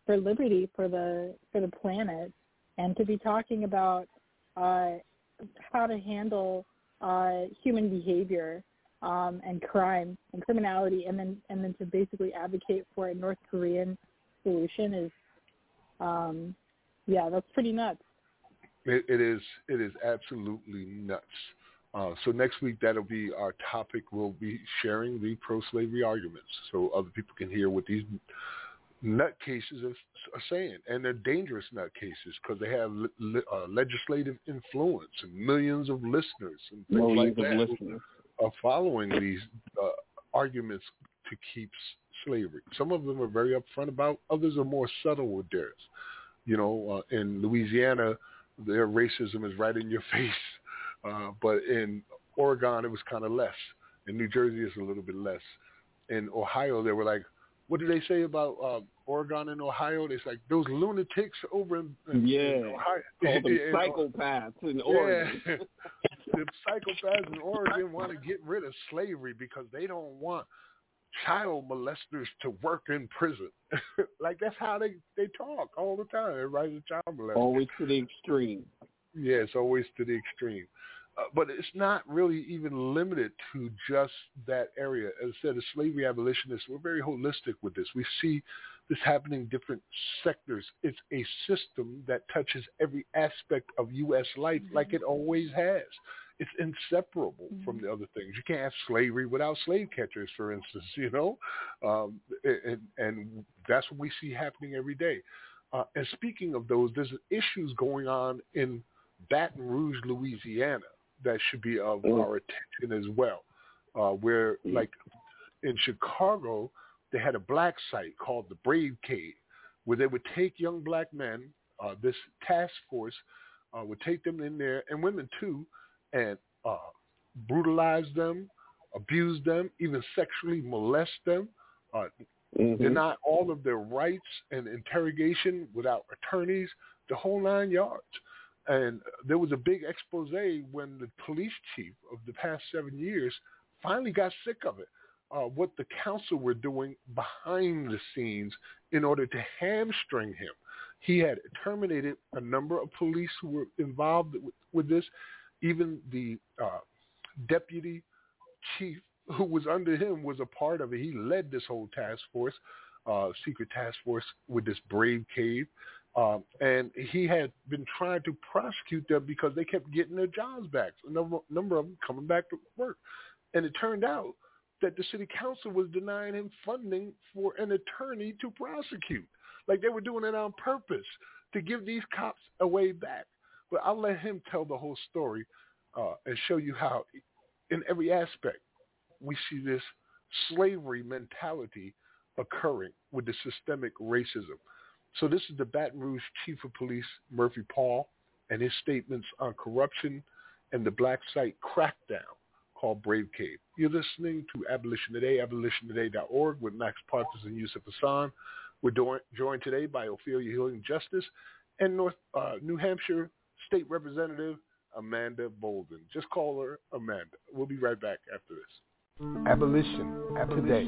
for liberty for the for the planet, and to be talking about uh, how to handle uh, human behavior um, and crime and criminality, and then and then to basically advocate for a North Korean solution is, um, yeah, that's pretty nuts. It, it is. It is absolutely nuts. Uh, so next week that'll be our topic. We'll be sharing the pro-slavery arguments, so other people can hear what these nut cases are, are saying, and they're dangerous nut cases because they have le- uh, legislative influence and millions of listeners and things Millions like that listeners. are following these uh, arguments to keep s- slavery. Some of them are very upfront about. Others are more subtle with theirs. You know, uh, in Louisiana, their racism is right in your [LAUGHS] face, uh, but in Oregon it was kind of less. In New Jersey it's a little bit less. In Ohio they were like, what do they say about uh, Oregon and Ohio? It's like those lunatics over in, in, Yeah. [LAUGHS] [LAUGHS] in Ohio. Call [LAUGHS] them in- psychopaths in Oregon. Yeah. the psychopaths in Oregon want to get rid of slavery because they don't want child molesters to work in prison. like that's how they they talk all the time. Everybody's a child molester. Always to the extreme. Yeah, it's always to the extreme. Uh, but it's not really even limited to just that area. As I said, as slavery abolitionists, we're very holistic with this. We see this happening in different sectors. It's a system that touches every aspect of U.S. life like it always has. It's inseparable from the other things. You can't have slavery without slave catchers, for instance, [LAUGHS] you know? Um, and, and that's what we see happening every day. Uh, and speaking of those, there's issues going on in Baton Rouge, Louisiana, that should be of our attention as well. Uh, where, like, in Chicago, they had a black site called the Brave Cave, where they would take young black men. Uh, this task force uh, would take them in there, and women too, and uh, brutalize them, abuse them, even sexually molest them. Uh, Mhm. deny all of their rights and interrogation without attorneys, the whole nine yards. And there was a big expose when the police chief of the past seven years finally got sick of it. Uh, what the council were doing behind the scenes in order to hamstring him. He had terminated a number of police who were involved with, with this. Even the uh, deputy chief who was under him was a part of it. He led this whole task force, uh, secret task force with this Brave Cave. Um, and he had been trying to prosecute them because they kept getting their jobs back. A number, number of them coming back to work. And it turned out that the city council was denying him funding for an attorney to prosecute. Like they were doing it on purpose to give these cops a way back. But I'll let him tell the whole story uh, and show you how, in every aspect, we see this slavery mentality occurring with the systemic racism. So this is the Baton Rouge Chief of Police, Murphy Paul, and his statements on corruption and the black site crackdown called Brave Cave. You're listening to Abolition Today, abolitiontoday.org with Max Parthas and Yusuf Hassan. We're doing, joined today by Ophelia Healing Justice and North uh, New Hampshire State Representative Amanda Bouldin. Just call her Amanda. We'll be right back after this. Abolition, today,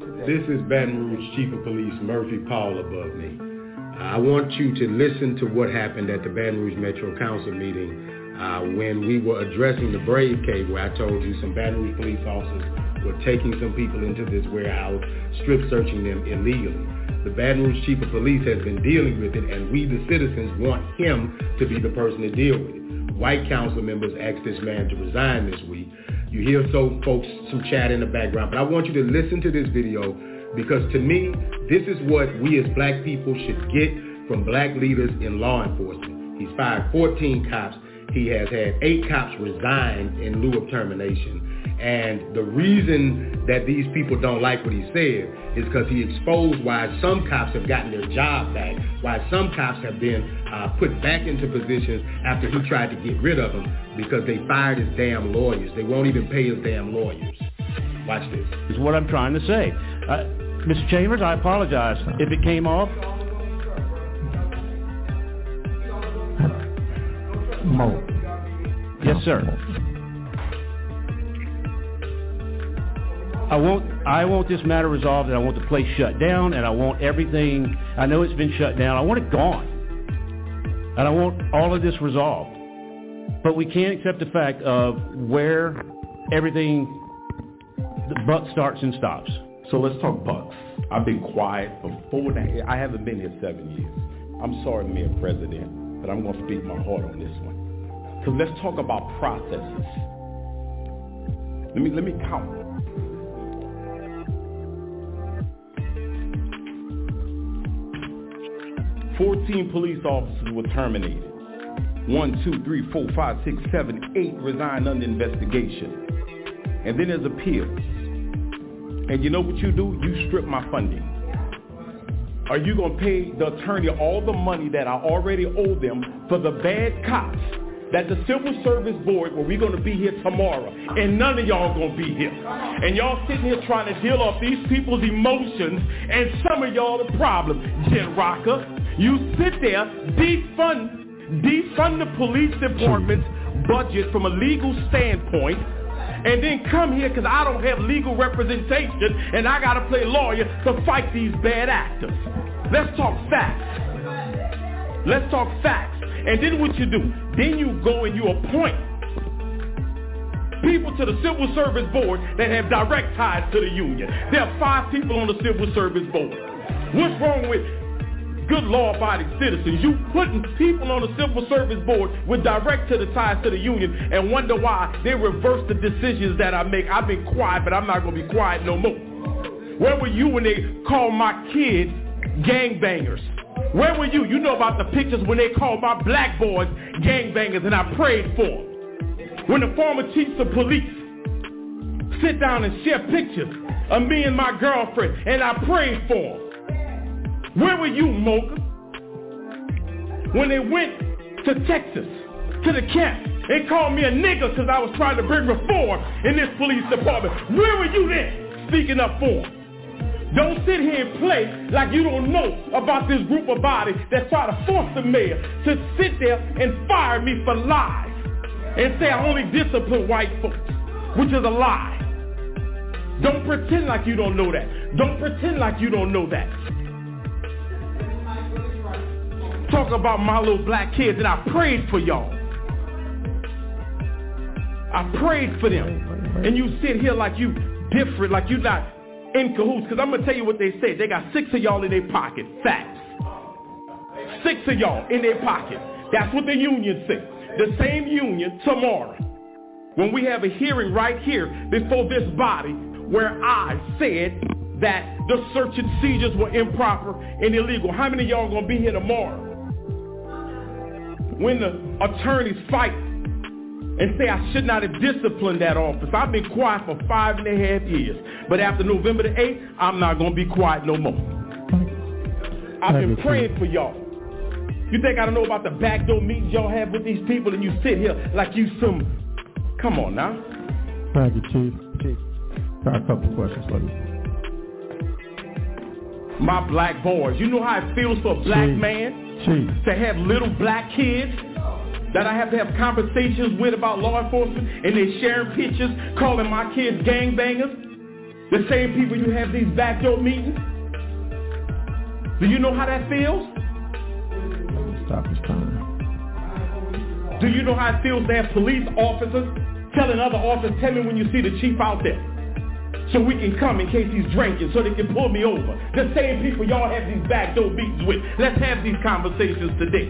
today. This is Baton Rouge Chief of Police Murphy Paul above me. I want you to listen to what happened at the Baton Rouge Metro Council meeting uh, when we were addressing the Brave Cave where I told you some Baton Rouge police officers were taking some people into this warehouse, strip searching them illegally. The Baton Rouge Chief of Police has been dealing with it and we the citizens want him to be the person to deal with it. White council members asked this man to resign this week. You hear so folks some chat in the background, but I want you to listen to this video because to me, this is what we as black people should get from black leaders in law enforcement. He's fired 14 cops. He has had eight cops resign in lieu of termination. And the reason that these people don't like what he said is because he exposed why some cops have gotten their job back, why some cops have been uh, put back into positions after he tried to get rid of them because they fired his damn lawyers. They won't even pay his damn lawyers. Watch this. Is what I'm trying to say. Uh, Mr. Chambers, I apologize if it came off. Mo. Yes, sir. I want I want this matter resolved, and I want the place shut down, and I want everything. I know it's been shut down. I want it gone, and I want all of this resolved. But we can't accept the fact of where everything the buck starts and stops. So let's talk bucks. I've been quiet for four and a half. I haven't been here seven years. I'm sorry, Mayor President, but I'm going to speak my heart on this one. Because let's talk about processes. Let me let me count. Fourteen police officers were terminated. One, two, three, four, five, six, seven, eight resigned under investigation. And then there's appeals. And you know what you do? You strip my funding. Are you going to pay the attorney all the money that I already owe them for the bad cops that the Civil Service Board, where we're going to be here tomorrow, and none of y'all going to be here. And y'all sitting here trying to deal off these people's emotions, and some of y'all the problem. Jen Racca, you sit there, defund, defund the police department's budget from a legal standpoint, and then come here because I don't have legal representation and I got to play lawyer to fight these bad actors. Let's talk facts. Let's talk facts. And then what you do, then you go and you appoint people to the Civil Service Board that have direct ties to the union. There are five people on the Civil Service Board. What's wrong with good law-abiding citizens. You putting people on the civil service board with direct to the ties to the union and wonder why they reverse the decisions that I make. I've been quiet, but I'm not going to be quiet no more. Where were you when they called my kids gangbangers? Where were you? You know about the pictures when they called my black boys gangbangers and I prayed for them. When the former chiefs of police sit down and share pictures of me and my girlfriend and I prayed for them. Where were you, Mocha? When they went to Texas, to the camp, and called me a nigger because I was trying to bring reform in this police department. Where were you then, speaking up for? Don't sit here and play like you don't know about this group of bodies that try to force the mayor to sit there and fire me for lies and say I only discipline white folks, which is a lie. Don't pretend like you don't know that. Don't pretend like you don't know that. Talk about my little black kids, and I prayed for y'all. I prayed for them. And you sit here like you different, like you not in cahoots. Because I'm going to tell you what they say. They got six of y'all in their pocket. Facts. Six of y'all in their pocket. That's what the union said. The same union tomorrow. When we have a hearing right here before this body where I said that the search and seizures were improper and illegal. How many of y'all going to be here tomorrow? When the attorneys fight and say I should not have disciplined that officer. I've been quiet for five and a half years. But after November the 8th, I'm not going to be quiet no more. I've been praying for y'all. You think I don't know about the backdoor meetings y'all have with these people and you sit here like you some... Come on now. Thank you, Chief. Chief. Got a couple questions for you. My black boys. You know how it feels for a black Chief. man To have little black kids that I have to have conversations with about law enforcement and they sharing pictures, calling my kids gangbangers. The same people you have these backdoor meetings. Do you know how that feels? Stop his time. Do you know how it feels to have police officers telling other officers, tell me when you see the chief out there. So we can come in case he's drinking so they can pull me over. The same people y'all have these backdoor meetings with. Let's have these conversations today.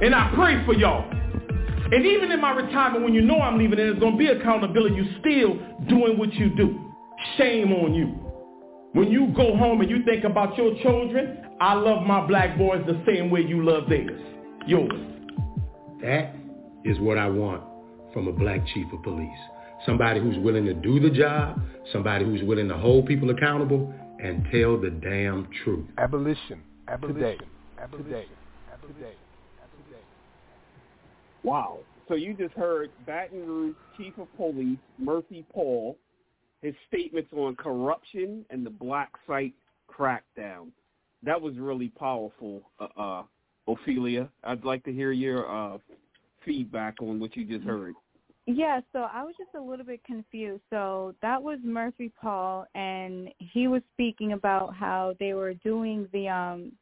And I pray for y'all. And even in my retirement, when you know I'm leaving and there's going to be accountability, you still doing what you do. Shame on you. When you go home and you think about your children, I love my black boys the same way you love theirs. Yours. That is what I want from a black chief of police. Somebody who's willing to do the job, somebody who's willing to hold people accountable and tell the damn truth. Abolition. Abolition. Abolition. Abolition. Wow. So you just heard Baton Rouge Chief of Police Murphy Paul, his statements on corruption and the black site crackdown. That was really powerful, uh, uh, Ophelia. I'd like to hear your uh, feedback on what you just heard. Yeah, so I was just a little bit confused. So that was Murphy Paul and he was speaking about how they were doing the um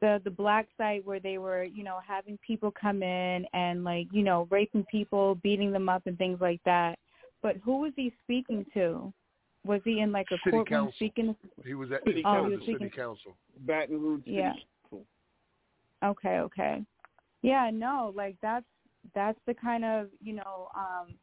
the the black site where they were, you know, having people come in and like, you know, raping people, beating them up and things like that. But who was he speaking to? Was he in like a City courtroom council. speaking? He was at City he council. Oh, he the was city council. Baton Rouge City Yeah. Council. Okay, okay. Yeah, no, like that's that's the kind of, you know, um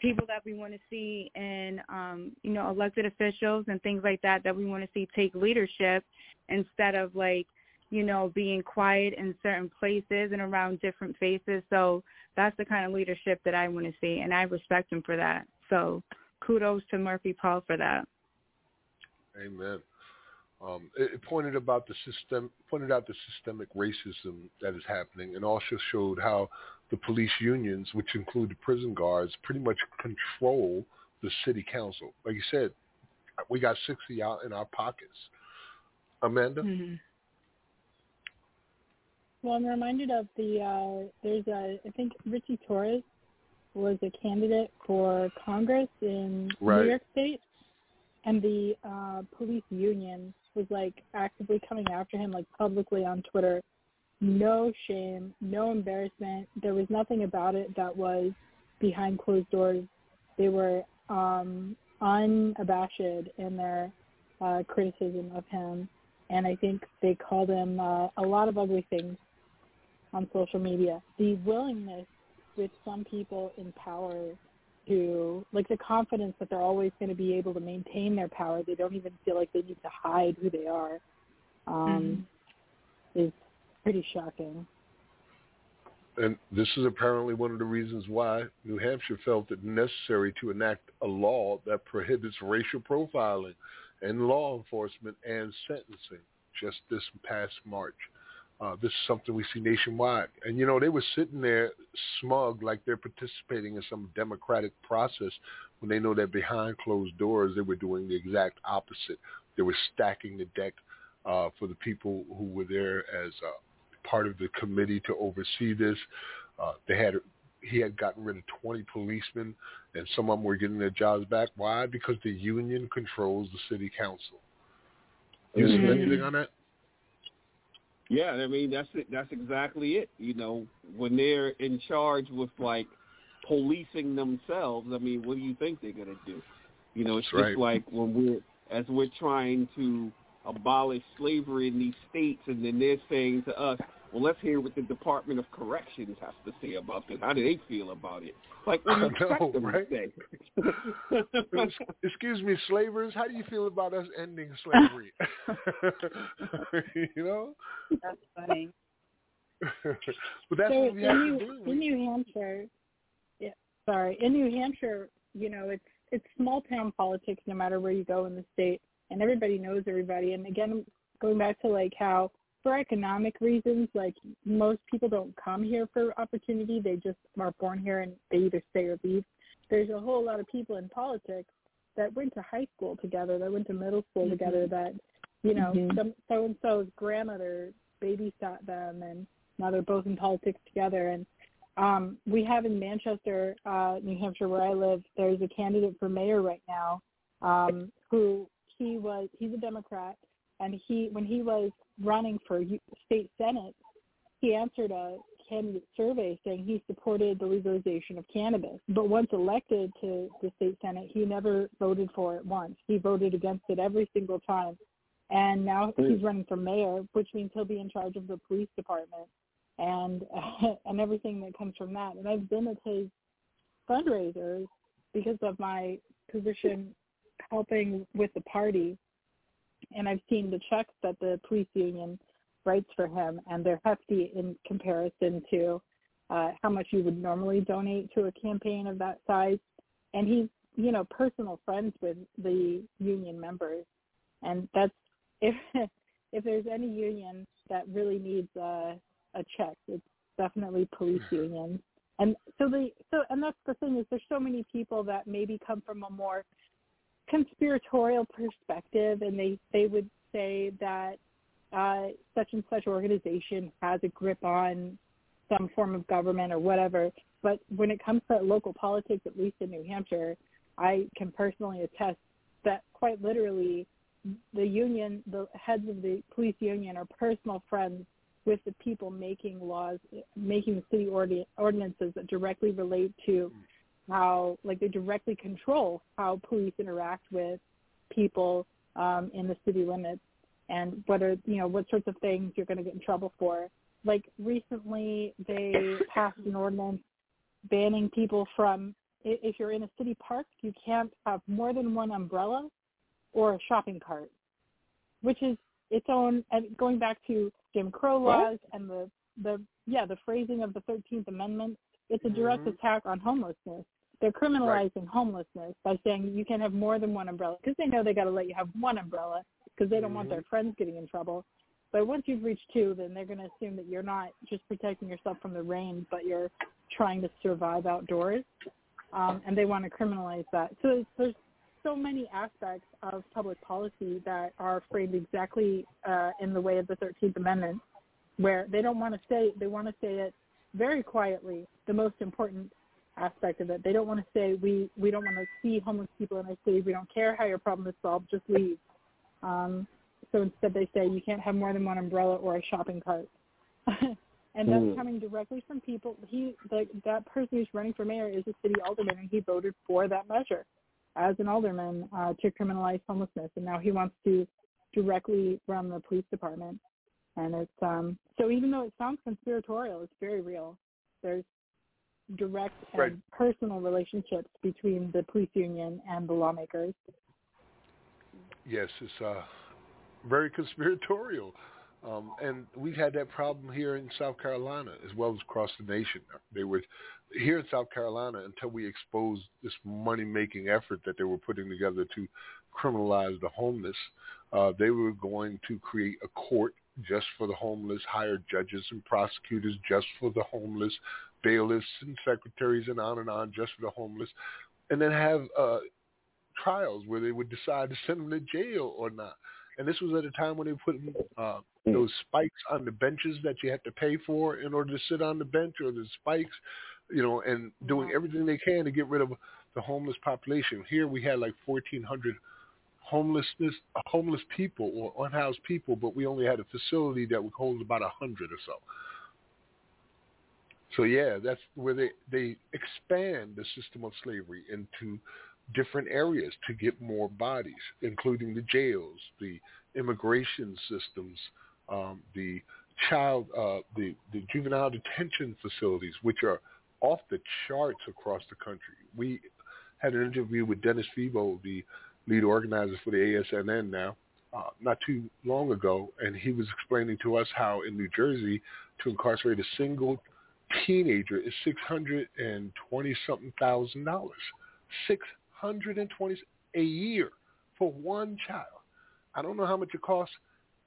people that we want to see in um, you know, elected officials and things like that that we want to see take leadership instead of like, you know, being quiet in certain places and around different faces. So that's the kind of leadership that I want to see and I respect him for that. So kudos to Murphy Paul for that. Amen. Um, it, it pointed about the system, pointed out the systemic racism that is happening, and also showed how the police unions, which include the prison guards, pretty much control the city council. Like you said, we got sixty out in our pockets. Amanda, Mm-hmm. Well, I'm reminded of the uh, there's a I think Richie Torres was a candidate for Congress in Right. New York State, and the uh, police union was like actively coming after him like publicly on Twitter. No shame, no embarrassment. There was nothing about it that was behind closed doors. They were um, unabashed in their uh, criticism of him, and I think they called him uh, a lot of ugly things on social media. The willingness with some people in power to, like the confidence that they're always going to be able to maintain their power. They don't even feel like they need to hide who they are. Um, Is pretty shocking. and this is apparently one of the reasons why New Hampshire felt it necessary to enact a law that prohibits racial profiling in law enforcement and sentencing just this past March. Uh, this is something we see nationwide. And, you know, they were sitting there smug like they're participating in some democratic process when they know that behind closed doors they were doing the exact opposite. They were stacking the deck uh, for the people who were there as uh, part of the committee to oversee this. Uh, they had he had gotten rid of 20 policemen, and some of them were getting their jobs back. Why? Because the union controls the city council. You see Mhm. anything on that? Yeah, I mean that's it. That's exactly it. You know, when they're in charge with like policing themselves, I mean, what do you think they're gonna do? You know, it's That's just right. like when we're as we're trying to abolish slavery in these states, and then they're saying to us, "Well, let's hear what the Department of Corrections has to say about this. How do they feel about it?" Like, what do you I expect know, them right? to say? Excuse me, slavers. How do you feel about us ending slavery? [LAUGHS] [LAUGHS] you know. That's funny. but that's so what we have in, to New, do. in New Hampshire, yeah, sorry, in New Hampshire, you know, it's it's small town politics no matter where you go in the state, and everybody knows everybody. And again, going back to like how for economic reasons, like most people don't come here for opportunity; they just are born here and they either stay or leave. There's a whole lot of people in politics that went to high school together, that went to middle school Mhm. together, that you know, Mhm. some so and so's grandmother babysat them and now they're both in politics together and um we have in Manchester, uh, New Hampshire where I live, there's a candidate for mayor right now, um, who he was he's a Democrat and he when he was running for state senate, he answered a candidate survey saying he supported the legalization of cannabis. But once elected to the state senate, he never voted for it once. He voted against it every single time. And now he's running for mayor, which means he'll be in charge of the police department and [LAUGHS] and everything that comes from that. And I've been at his fundraisers because of my position helping with the party and I've seen the checks that the police union writes for him and they're hefty in comparison to uh how much you would normally donate to a campaign of that size. And he's, you know, personal friends with the union members. And that's [LAUGHS] if if there's any union that really needs a a check, it's definitely police unions. And so the so and that's the thing is there's so many people that maybe come from a more conspiratorial perspective and they they would say that uh such and such organization has a grip on some form of government or whatever. But when it comes to local politics, at least in New Hampshire, I can personally attest that quite literally the union, the heads of the police union are personal friends with the people making laws, making city ordinances that directly relate to how, like, they directly control how police interact with people um, in the city limits and whether, you know, what sorts of things you're going to get in trouble for. Like, recently they passed an ordinance banning people from, if you're in a city park, you can't have more than one umbrella or a shopping cart, which is its own, and going back to Jim Crow laws and the, the, yeah, the phrasing of the 13th Amendment, it's a direct Mhm. attack on homelessness. They're criminalizing homelessness by saying you can have more than one umbrella because they know they got to let you have one umbrella because they don't want their friends getting in trouble. But once you've reached two, then they're going to assume that you're not just protecting yourself from the rain, but you're trying to survive outdoors, um, and they want to criminalize that. So there's, there's so many aspects of public policy that are framed exactly uh, in the way of the 13th Amendment, where they don't want to say they want to say it very quietly. The most important aspect of it, they don't want to say we we don't want to see homeless people in our city. We don't care how your problem is solved. Just leave. Um, so instead, they say you can't have more than one umbrella or a shopping cart. [LAUGHS] and that's Mm. coming directly from people. He the, that person who's running for mayor is a city alderman, and he voted for that measure as an alderman uh, to criminalize homelessness, and now he wants to directly run the police department. And it's um, so even though it sounds conspiratorial, it's very real. There's direct and Right. personal relationships between the police union and the lawmakers. Yes, it's uh, very [LAUGHS] conspiratorial. Um, and we've had that problem here in South Carolina as well as across the nation. They were here in South Carolina until we exposed this money-making effort that they were putting together to criminalize the homeless. Uh, they were going to create a court just for the homeless, hire judges and prosecutors just for the homeless, bailiffs and secretaries and on and on just for the homeless, and then have uh, trials where they would decide to send them to jail or not. And this was at a time when they were putting uh, those spikes on the benches that you had to pay for in order to sit on the bench, or the spikes, you know, and doing everything they can to get rid of the homeless population. Here we had like 1,400 homelessness, homeless people or unhoused people, but we only had a facility that would hold about a hundred or so. So yeah, that's where they they expand the system of slavery into different areas to get more bodies, including the jails, the immigration systems, um, the child, uh, the the juvenile detention facilities, which are off the charts across the country. We had an interview with Dennis Febo, the lead organizer for the ASNN now, uh, not too long ago, and he was explaining to us how in New Jersey to incarcerate a single teenager is six hundred and twenty something thousand dollars. Six hundred and twenty a year for one child. I don't know how much it costs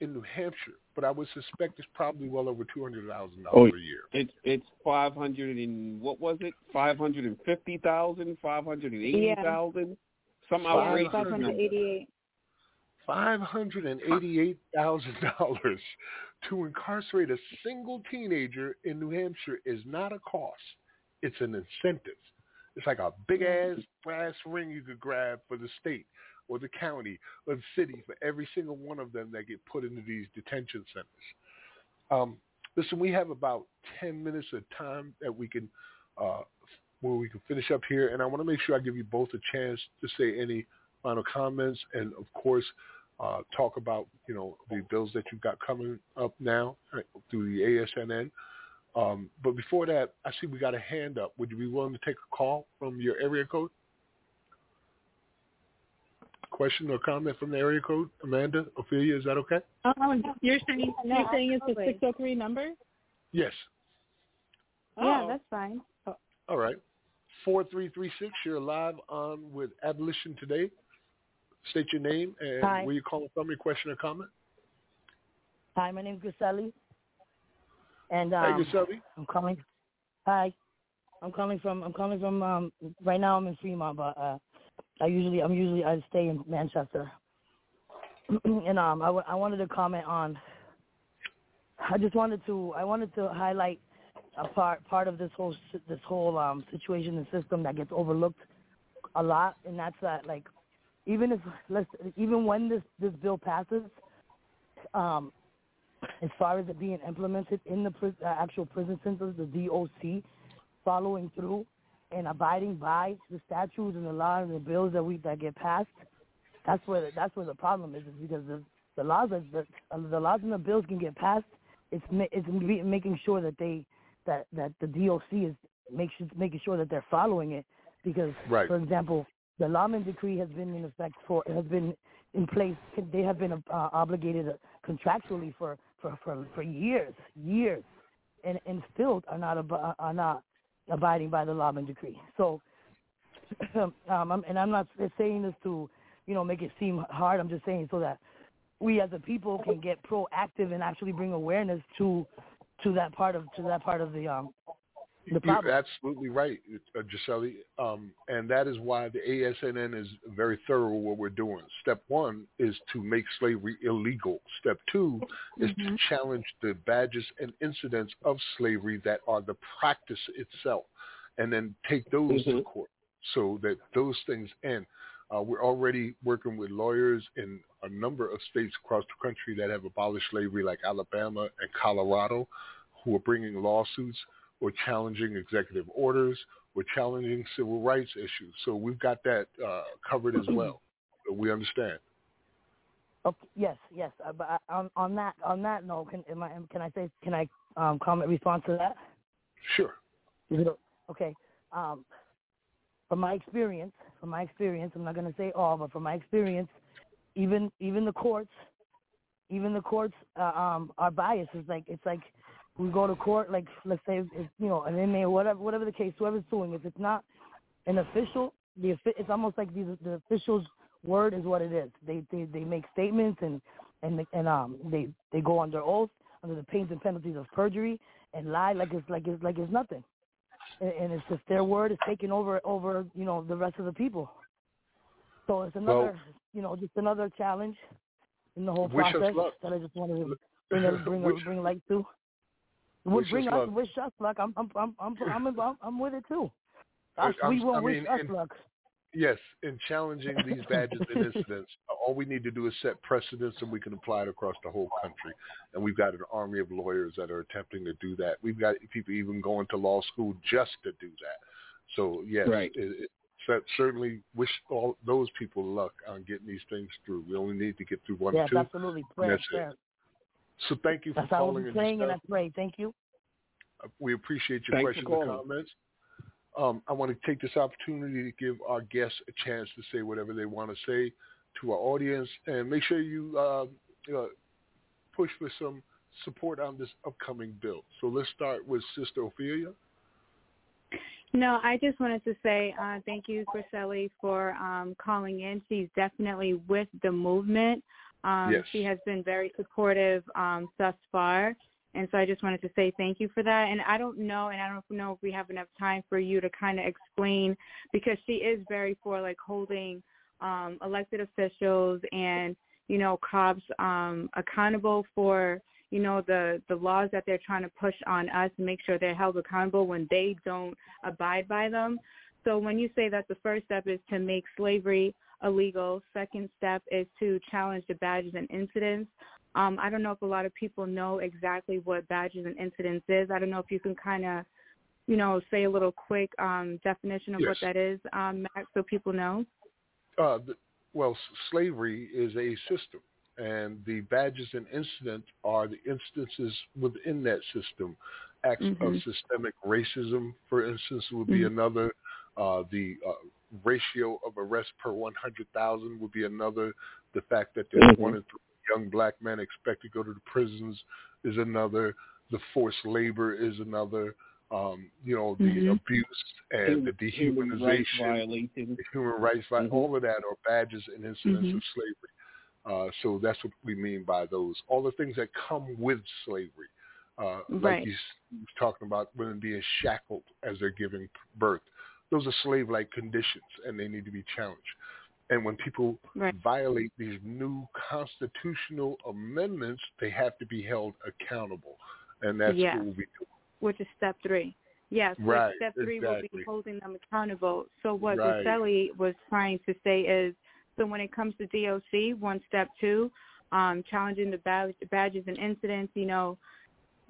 in New Hampshire, but I would suspect it's probably well over two hundred thousand Oh, dollars a year. It's it's five hundred and what was it? Five hundred and fifty thousand, five hundred and eighty thousand, some Five outrageous hundred- number. Five hundred and eighty-eight thousand dollars to incarcerate a single teenager in New Hampshire is not a cost; it's an incentive. It's like a big ass brass ring you could grab for the state or the county or the city for every single one of them that get put into these detention centers. Um, listen, we have about ten minutes of time that we can uh, where we can finish up here, and I want to make sure I give you both a chance to say any final comments, and of course, uh, talk about you know the bills that you've got coming up now uh, through the ASNN. Um, but before that, I see we got a hand up. Would you be willing to take a call from your area code? Question or comment from the area code, Amanda, Ophelia, is that okay? Oh, you're saying No, you're saying it's a six oh three number? Yes. Yeah, Oh. that's fine. All right. 4336, you're live on with Abolition Today. State your name and Hi. where you're calling from, your question or comment. Hi, my name is Guseli. And Hey, um, Guseli. I'm calling. Hi, I'm calling from. I'm calling from. Um, right now I'm in Fremont, but uh, I usually I'm usually I stay in Manchester. [CLEARS THROAT] and um, I, w- I wanted to comment on. I just wanted to. I wanted to highlight a part part of this whole this whole um situation and system that gets overlooked a lot, and that's that like even if let's even when this this bill passes, um, as far as it being implemented in the pri- uh, actual prison centers, the DOC following through and abiding by the statutes and the laws and the bills that we that get passed, that's where the, that's where the problem is, is because the the laws are, the the laws and the bills can get passed. It's it's making sure that they that that the DOC is make sure, making sure that they're following it because, Right. for example, the Laaman decree has been in effect for has been in place. They have been uh, obligated contractually for for for, for years, years, and and still are not ab- are not abiding by the Laaman decree. So, [CLEARS THROAT] um, I'm, and I'm not saying this to you know make it seem hard. I'm just saying so that we as a people can get proactive and actually bring awareness to to that part of to that part of the um the problem. You're absolutely right, uh, Gisele. Um, and that is why the ASNN is very thorough what we're doing. Step one is to make slavery illegal. Step 2 is to challenge the badges and incidents of slavery that are the practice itself, and then take those to court so that those things end. Uh, we're already working with lawyers in a number of states across the country that have abolished slavery, like Alabama and Colorado, who are bringing lawsuits or challenging executive orders or challenging civil rights issues. So we've got that uh, covered as well. So we understand. Okay, yes, yes. Uh, but I, on on that on that note, can am I, can I say can I um, comment respond to that? Sure. Is it o- okay? Um, from my experience, from my experience, I'm not going to say all, but from my experience, even even the courts, even the courts uh, um, are biased. It's like it's like we go to court, like let's say it's, you know an inmate, whatever whatever the case, whoever's suing, if it's not an official, the it's almost like the the official's word is what it is. They they they make statements and and and um they they go under oath under the pains and penalties of perjury and lie like it's like it's like it's nothing, and, and it's just their word is taking over over you know the rest of the people. So it's another Well- you know just another challenge in the whole process that I just wanted to bring bring [LAUGHS] bring light to. Wish bring us us, luck. wish us luck. I'm I'm I'm I'm [LAUGHS] I'm, I'm, I'm with it too. Us, we will I wish mean, us and- luck. Yes, in challenging these badges and incidents, [LAUGHS] all we need to do is set precedents and we can apply it across the whole country. And we've got an army of lawyers that are attempting to do that. We've got people even going to law school just to do that. So, yes, Right. it, it, cer- certainly wish all those people luck on getting these things through. We only need to get through one or two. Yes, absolutely. Prayer, that's prayer. It. So thank you for That's how calling I'm and praying and I discussing. pray. Thank you. We appreciate your Thanks questions and calling. comments. Um, I want to take this opportunity to give our guests a chance to say whatever they want to say to our audience, and make sure you uh, uh, push for some support on this upcoming bill. So let's start with Sister Ophelia. No, I just wanted to say uh, thank you, Griseli, for um, calling in. She's definitely with the movement. Um, Yes. She has been very supportive um, thus far. And so I just wanted to say thank you for that. And I don't know, and I don't know if we have enough time for you to kind of explain, because she is very for like holding um, elected officials and, you know, cops um, accountable for, you know, the, the laws that they're trying to push on us and make sure they're held accountable when they don't abide by them. So when you say that the first step is to make slavery illegal, second step is to challenge the badges and incidents. Um, I don't know if a lot of people know exactly what badges and incidents is. I don't know if you can kind of, you know, say a little quick um, definition of what that is, um, Max, so people know. Uh, the, well, s- slavery is a system, and the badges and incidents are the instances within that system. Acts of Mhm. systemic racism, for instance, would be Mhm. another. Uh, the uh, ratio of arrests per 100,000 would be another. The fact that there's Mhm. one in three young black men expect to go to the prisons is another. The forced labor is another. Um, you know, the Mhm. abuse and the Human dehumanization violations. the human rights, vi- all of that are badges and incidents Mhm. of slavery. Uh, so that's what we mean by those. All the things that come with slavery, uh, like Right. you s- you talking about women being shackled as they're giving birth. Those are slave-like conditions, and they need to be challenged. And when people Right. violate these new constitutional amendments, they have to be held accountable, and that's Yeah. what we'll be doing. which is step three. Yes, Right, step three will be holding them accountable. So what Right. Griseli was trying to say is, so when it comes to DOC, one step two, um, challenging the badges and incidents, you know,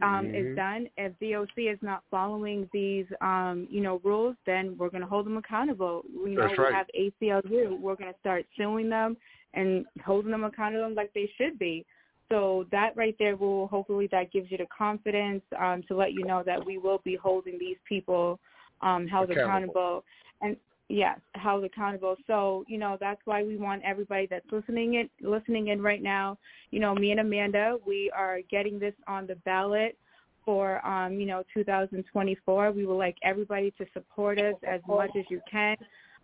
um, is done. If DOC is not following these, um, you know, rules, then we're going to hold them accountable. You know, That's we right. have ACLU. We're going to start suing them and holding them accountable like they should be. So that right there will hopefully that gives you the confidence um, to let you know that we will be holding these people um, held Accountable. accountable. And yes, held accountable. So you know that's why we want everybody that's listening it listening in right now. You know, me and Amanda, we are getting this on the ballot for um, you know 2024. We would like everybody to support us as much as you can.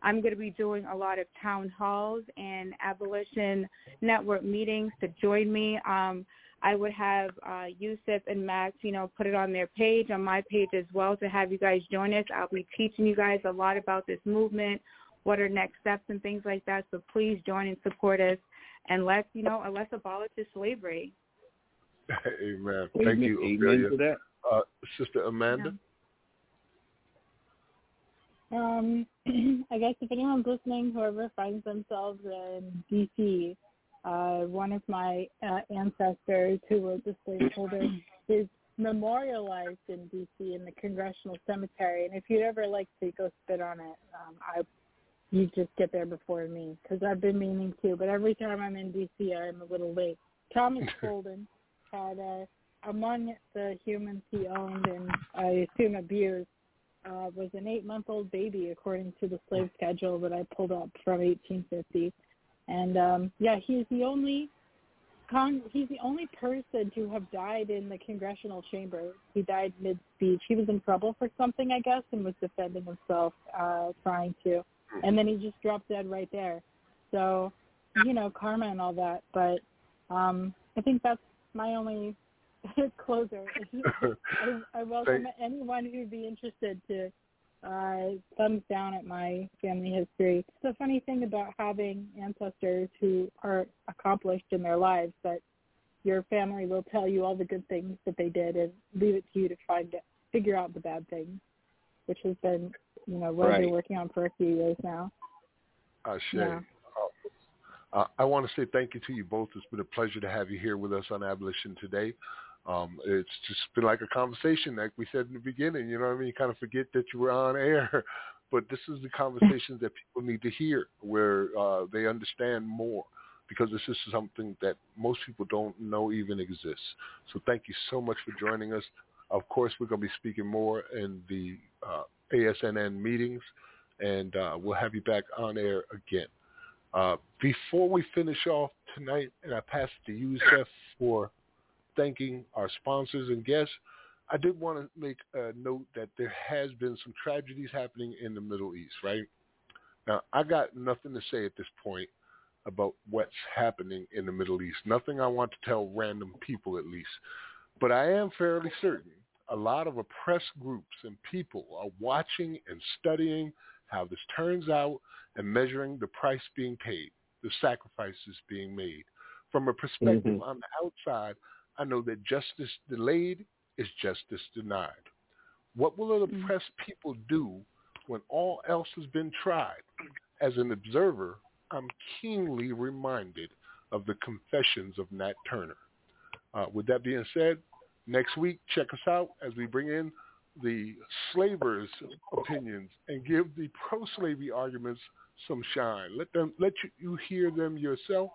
I'm going to be doing a lot of town halls and abolition network meetings to join me. Um, I would have uh, Yusuf and Max, you know, put it on their page, on my page as well, to have you guys join us. I'll be teaching you guys a lot about this movement, what are next steps and things like that. So please join and support us, and let's, you know, let's abolish this slavery. Amen. [LAUGHS] Amen. Thank you, Amen Ophelia. to that. Uh, Sister Amanda. Um, [CLEARS THROAT] I guess if anyone's listening, whoever finds themselves in D.C., uh, one of my uh, ancestors who was a slaveholder is memorialized in D.C. in the Congressional Cemetery. And if you'd ever like to go spit on it, um, I you just get there before me because I've been meaning to. But every time I'm in D.C., I'm a little late. Thomas [LAUGHS] Bouldin had uh, among the humans he owned and I assume abused uh, was an eight-month-old baby, according to the slave schedule that I pulled up from 1850. And um, yeah, he's the only con- he's the only person to have died in the congressional chamber. He died mid-speech. He was in trouble for something, I guess, and was defending himself, uh, trying to. And then he just dropped dead right there. So, you know, karma and all that. But um, I think that's my only [LAUGHS] closer. [LAUGHS] I, I [LAUGHS] welcome anyone who'd be interested to uh, thumbs down at my family history. The funny thing about having ancestors who are accomplished in their lives that your family will tell you all the good things that they did and leave it to you to find it, figure out the bad things, which has been, you know, what I've been working on for a few years now. Ashe. Yeah. Uh, I want to say thank you to you both. It's been a pleasure to have you here with us on Abolition today. Um, it's just been like a conversation, like we said in the beginning. You know what I mean? You kind of forget that you were on air, [LAUGHS] but this is the conversations that people need to hear, where uh, they understand more, because this is something that most people don't know even exists. So thank you so much for joining us. Of course, we're going to be speaking more in the uh, ASNN meetings, and uh, we'll have you back on air again. Uh, before we finish off tonight, and I pass it to for thanking our sponsors and guests, I did want to make a note that there has been some tragedies happening in the Middle East, right? Now, I got nothing to say at this point about what's happening in the Middle East. Nothing I want to tell random people, at least. But I am fairly certain a lot of oppressed groups and people are watching and studying how this turns out and measuring the price being paid, the sacrifices being made. From a perspective Mhm. on the outside, I know that justice delayed is justice denied. What will an oppressed people do when all else has been tried? As an observer, I'm keenly reminded of the confessions of Nat Turner. Uh, with that being said, next week, check us out as we bring in the slavers' opinions and give the pro-slavery arguments some shine. Let them let you, you hear them yourself.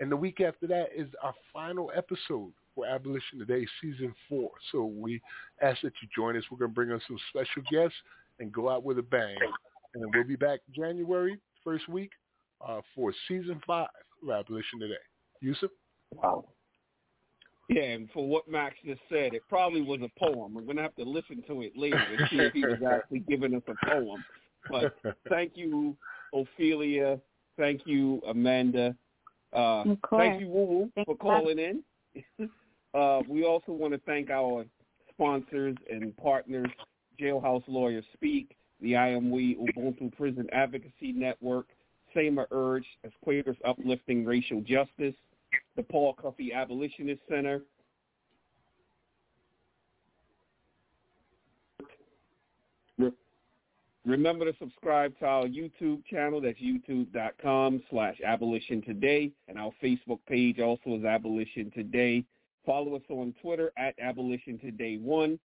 And the week after that is our final episode for Abolition Today, season four. So we ask that you join us. We're going to bring on some special guests and go out with a bang. And then we'll be back January first week uh, for season five of Abolition Today. Yusuf? Wow. Yeah, and for what Max just said, it probably was a poem. We're gonna have to listen to it later and see if he was [LAUGHS] actually giving us a poem. But [LAUGHS] thank you, Ophelia. Thank you, Amanda. Uh, Of course. thank you, Woo Woo, for calling in. [LAUGHS] uh, we also want to thank our sponsors and partners, Jailhouse Lawyers Speak, the I Am We Ubuntu Prison Advocacy Network, Sema Urge as Quakers Uplifting Racial Justice, the Paul Cuffee Abolitionist Center, Remember to subscribe to our YouTube channel. That's youtube.com slash abolition today. And our Facebook page also is abolition today. Follow us on Twitter at abolition today one.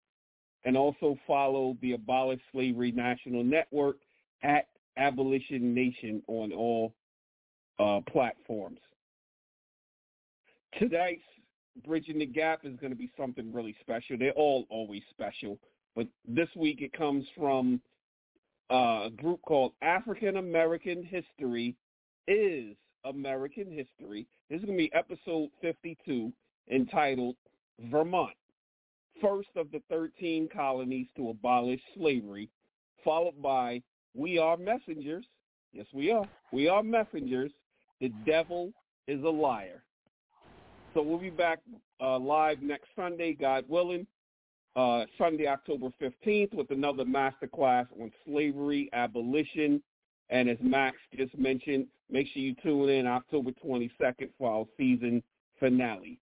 And also follow the Abolish Slavery National Network at Abolition Nation on all uh, platforms. Tonight's Bridging the Gap is going to be something really special. They're all always special. But this week it comes from uh, a group called African American History is American History. This is going to be episode 52 entitled Vermont, first of the 13 colonies to abolish slavery, followed by We Are Messengers. Yes, we are. We are messengers. The devil is a liar. So we'll be back uh, live next Sunday, God willing, uh, Sunday, October 15th, with another masterclass on slavery, abolition, and as Max just mentioned, make sure you tune in October 22nd for our season finale.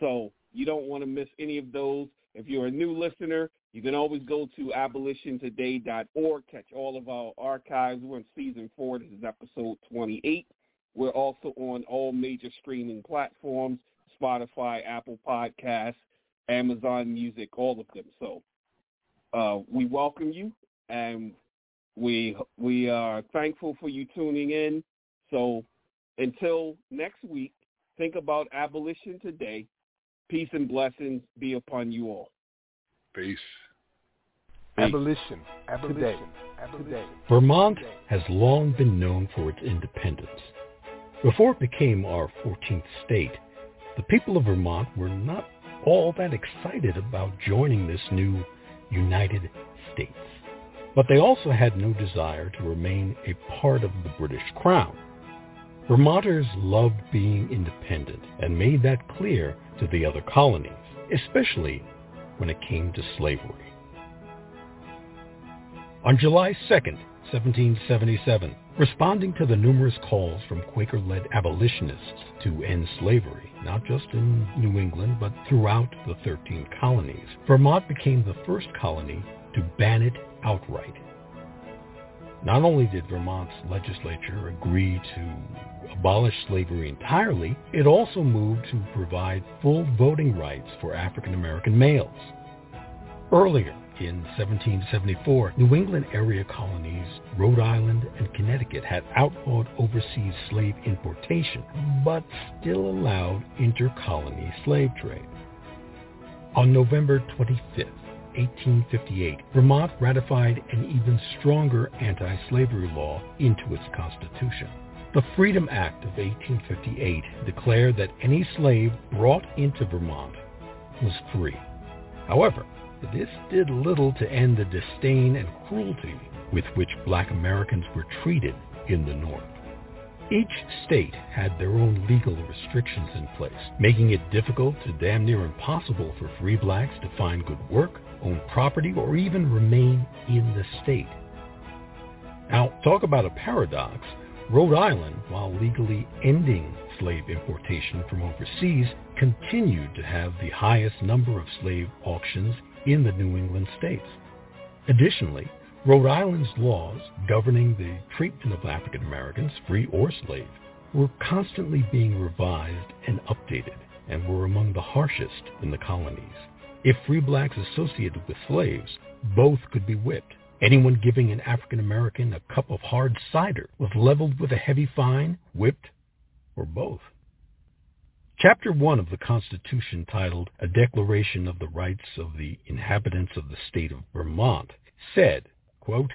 So you don't want to miss any of those. If you're a new listener, you can always go to abolitiontoday.org, catch all of our archives. We're in season four. This is episode 28. We're also on all major streaming platforms, Spotify, Apple Podcasts, Amazon Music, all of them. So uh, we welcome you, and we we are thankful for you tuning in. So until next week, think about abolition today. Peace and blessings be upon you all. Peace. Abolition. Abolition. Today. Vermont has long been known for its independence. Before it became our 14th state, the people of Vermont were not all that excited about joining this new United States. But they also had no desire to remain a part of the British Crown. Vermonters loved being independent and made that clear to the other colonies, especially when it came to slavery. On July 2nd, 1777, responding to the numerous calls from Quaker-led abolitionists to end slavery, not just in New England, but throughout the 13 colonies, Vermont became the first colony to ban it outright. Not only did Vermont's legislature agree to abolish slavery entirely, it also moved to provide full voting rights for African American males. Earlier, in 1774, New England area colonies, Rhode Island and Connecticut had outlawed overseas slave importation, but still allowed inter-colony slave trade. On November 25, 1858, Vermont ratified an even stronger anti-slavery law into its constitution. The Freedom Act of 1858 declared that any slave brought into Vermont was free. However, this did little to end the disdain and cruelty with which black Americans were treated in the North. Each state had their own legal restrictions in place, making it difficult to damn near impossible for free blacks to find good work, own property, or even remain in the state. Now, talk about a paradox. Rhode Island, while legally ending slave importation from overseas, continued to have the highest number of slave auctions in the New England states. Additionally, Rhode Island's laws governing the treatment of African Americans, free or slave, were constantly being revised and updated and were among the harshest in the colonies. If free blacks associated with slaves, both could be whipped. Anyone giving an African American a cup of hard cider was leveled with a heavy fine, whipped, or both. Chapter 1 of the Constitution, titled A Declaration of the Rights of the Inhabitants of the State of Vermont, said, quote,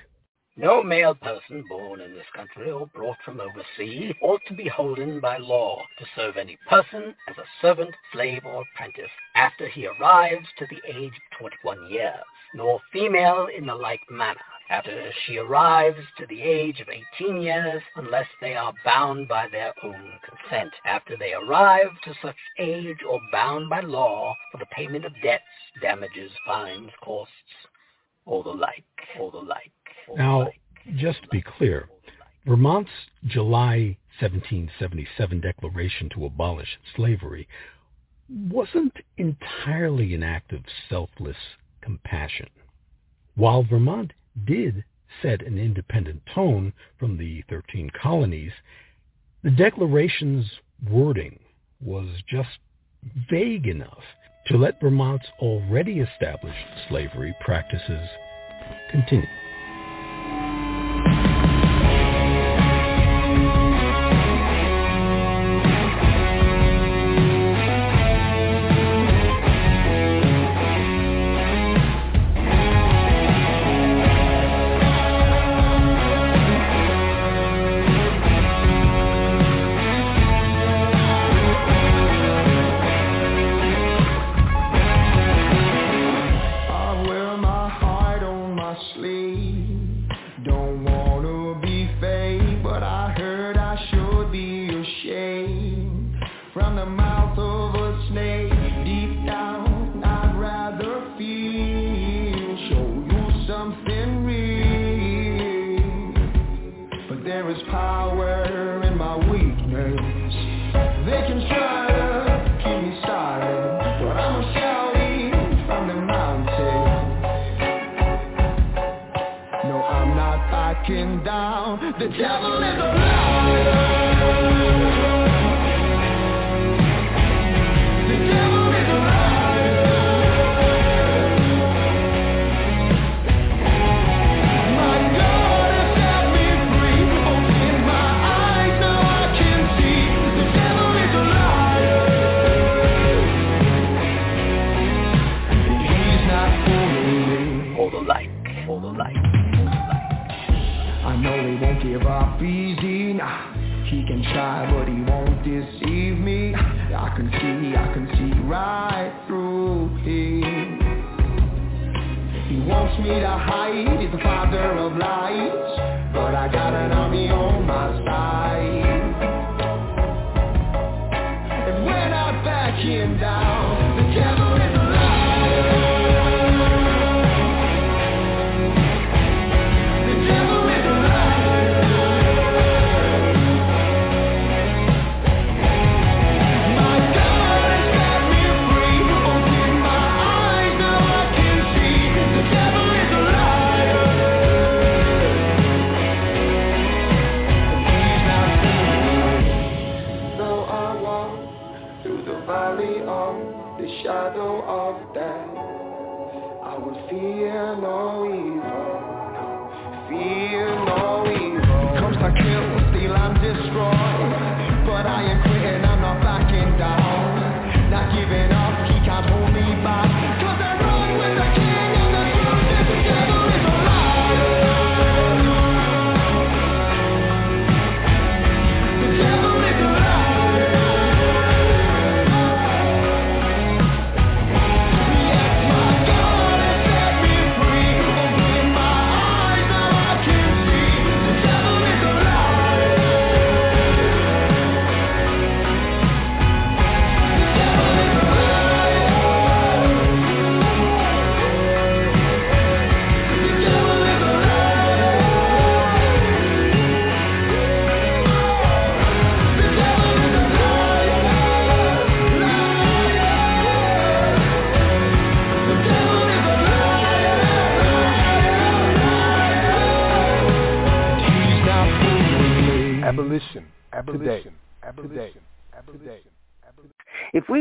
No male person born in this country or brought from overseas ought to be holden by law to serve any person as a servant, slave, or apprentice after he arrives to the age of 21 years, nor female in the like manner after she arrives to the age of 18 years unless they are bound by their own consent. After they arrive to such age or bound by law for the payment of debts, damages, fines, costs, or the like, or the like. Or now, the like. just to be clear, Vermont's July 1777 declaration to abolish slavery wasn't entirely an act of selfless compassion. While Vermont did set an independent tone from the 13 colonies, the Declaration's wording was just vague enough to let Vermont's already established slavery practices continue.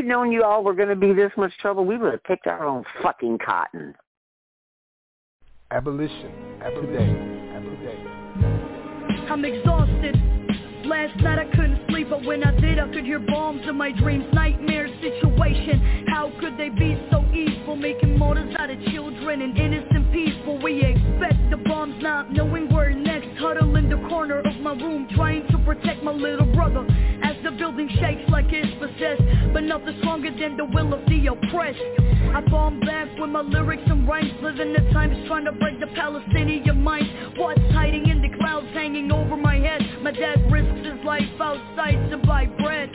Known you all were going to be this much trouble, we would have picked our own fucking cotton. Abolition. Today. Today. I'm exhausted. Last night I couldn't sleep, but when I did, I could hear bombs in my dreams. Nightmare situation. How could they be so evil, making martyrs out of children and innocent people? We expect the bombs, not knowing where next. Huddle in the corner of my room, trying to protect my little brother. As the building shakes like it's possessed, but nothing stronger than the will of the oppressed. I bomb back with my lyrics and rhymes, living the times trying to break the Palestinian mind. What's hiding in the clouds, hanging over my head? My dad risks his life outside to buy bread.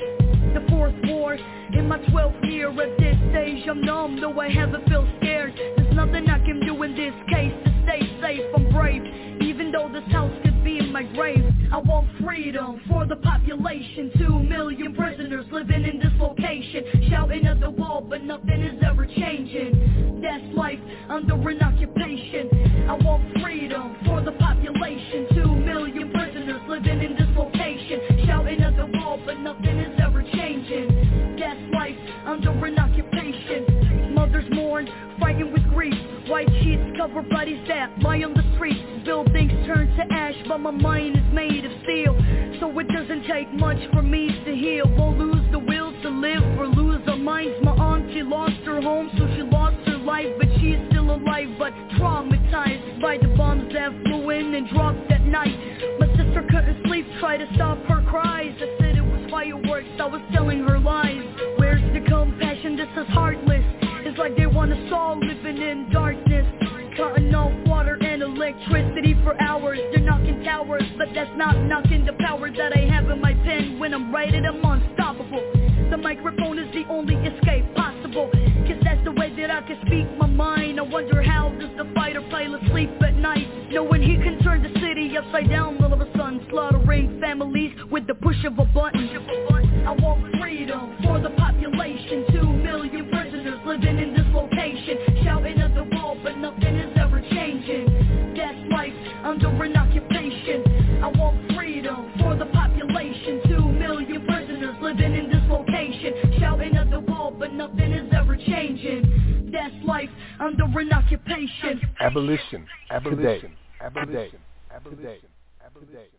The fourth war in my 12th year at this stage I'm numb, though I haven't felt scared There's nothing I can do in this case stay safe, I'm brave. Even though this house could be my grave I want freedom for the population. Two million prisoners living in this location Shouting at the wall but nothing is ever changing. That's life under an occupation. I want freedom for the population. Two million prisoners living in this location Shouting at the wall but nothing is ever changing. That's life under an occupation. Mothers mourn, fighting with grief. White sheets cover bodies that lie on the streets. Buildings turn to ash, but my mind is made of steel. So it doesn't take much for me to heal. We'll lose the will to live or lose our minds. My aunt, she lost her home, so she lost her life. But she's still alive, but traumatized by the bombs that flew in and dropped that night. My sister couldn't sleep, tried to stop her cries. I said it was fireworks, I was telling her lies. Where's the compassion? This is heartless. Like they want us all living in darkness. Cutting off water and electricity for hours. They're knocking towers, but that's not knocking the power that I have in my pen when I'm writing. I'm unstoppable. The microphone is the only escape possible. Cause that's the way that I can speak my mind. I wonder how does the fighter pilot sleep at night? Knowing he can turn the city upside down all of a sudden. Slaughtering families with the push of a button. I want freedom for the population. Two million prisoners living in this location. Shouting at the wall, but nothing is ever changing. That's life under an occupation. I want freedom for the population. Two million prisoners living in this location. Shouting at the wall, but nothing is ever changing. That's life under an occupation. Abolition. Abolition. Abolition. Abolition. Abolition.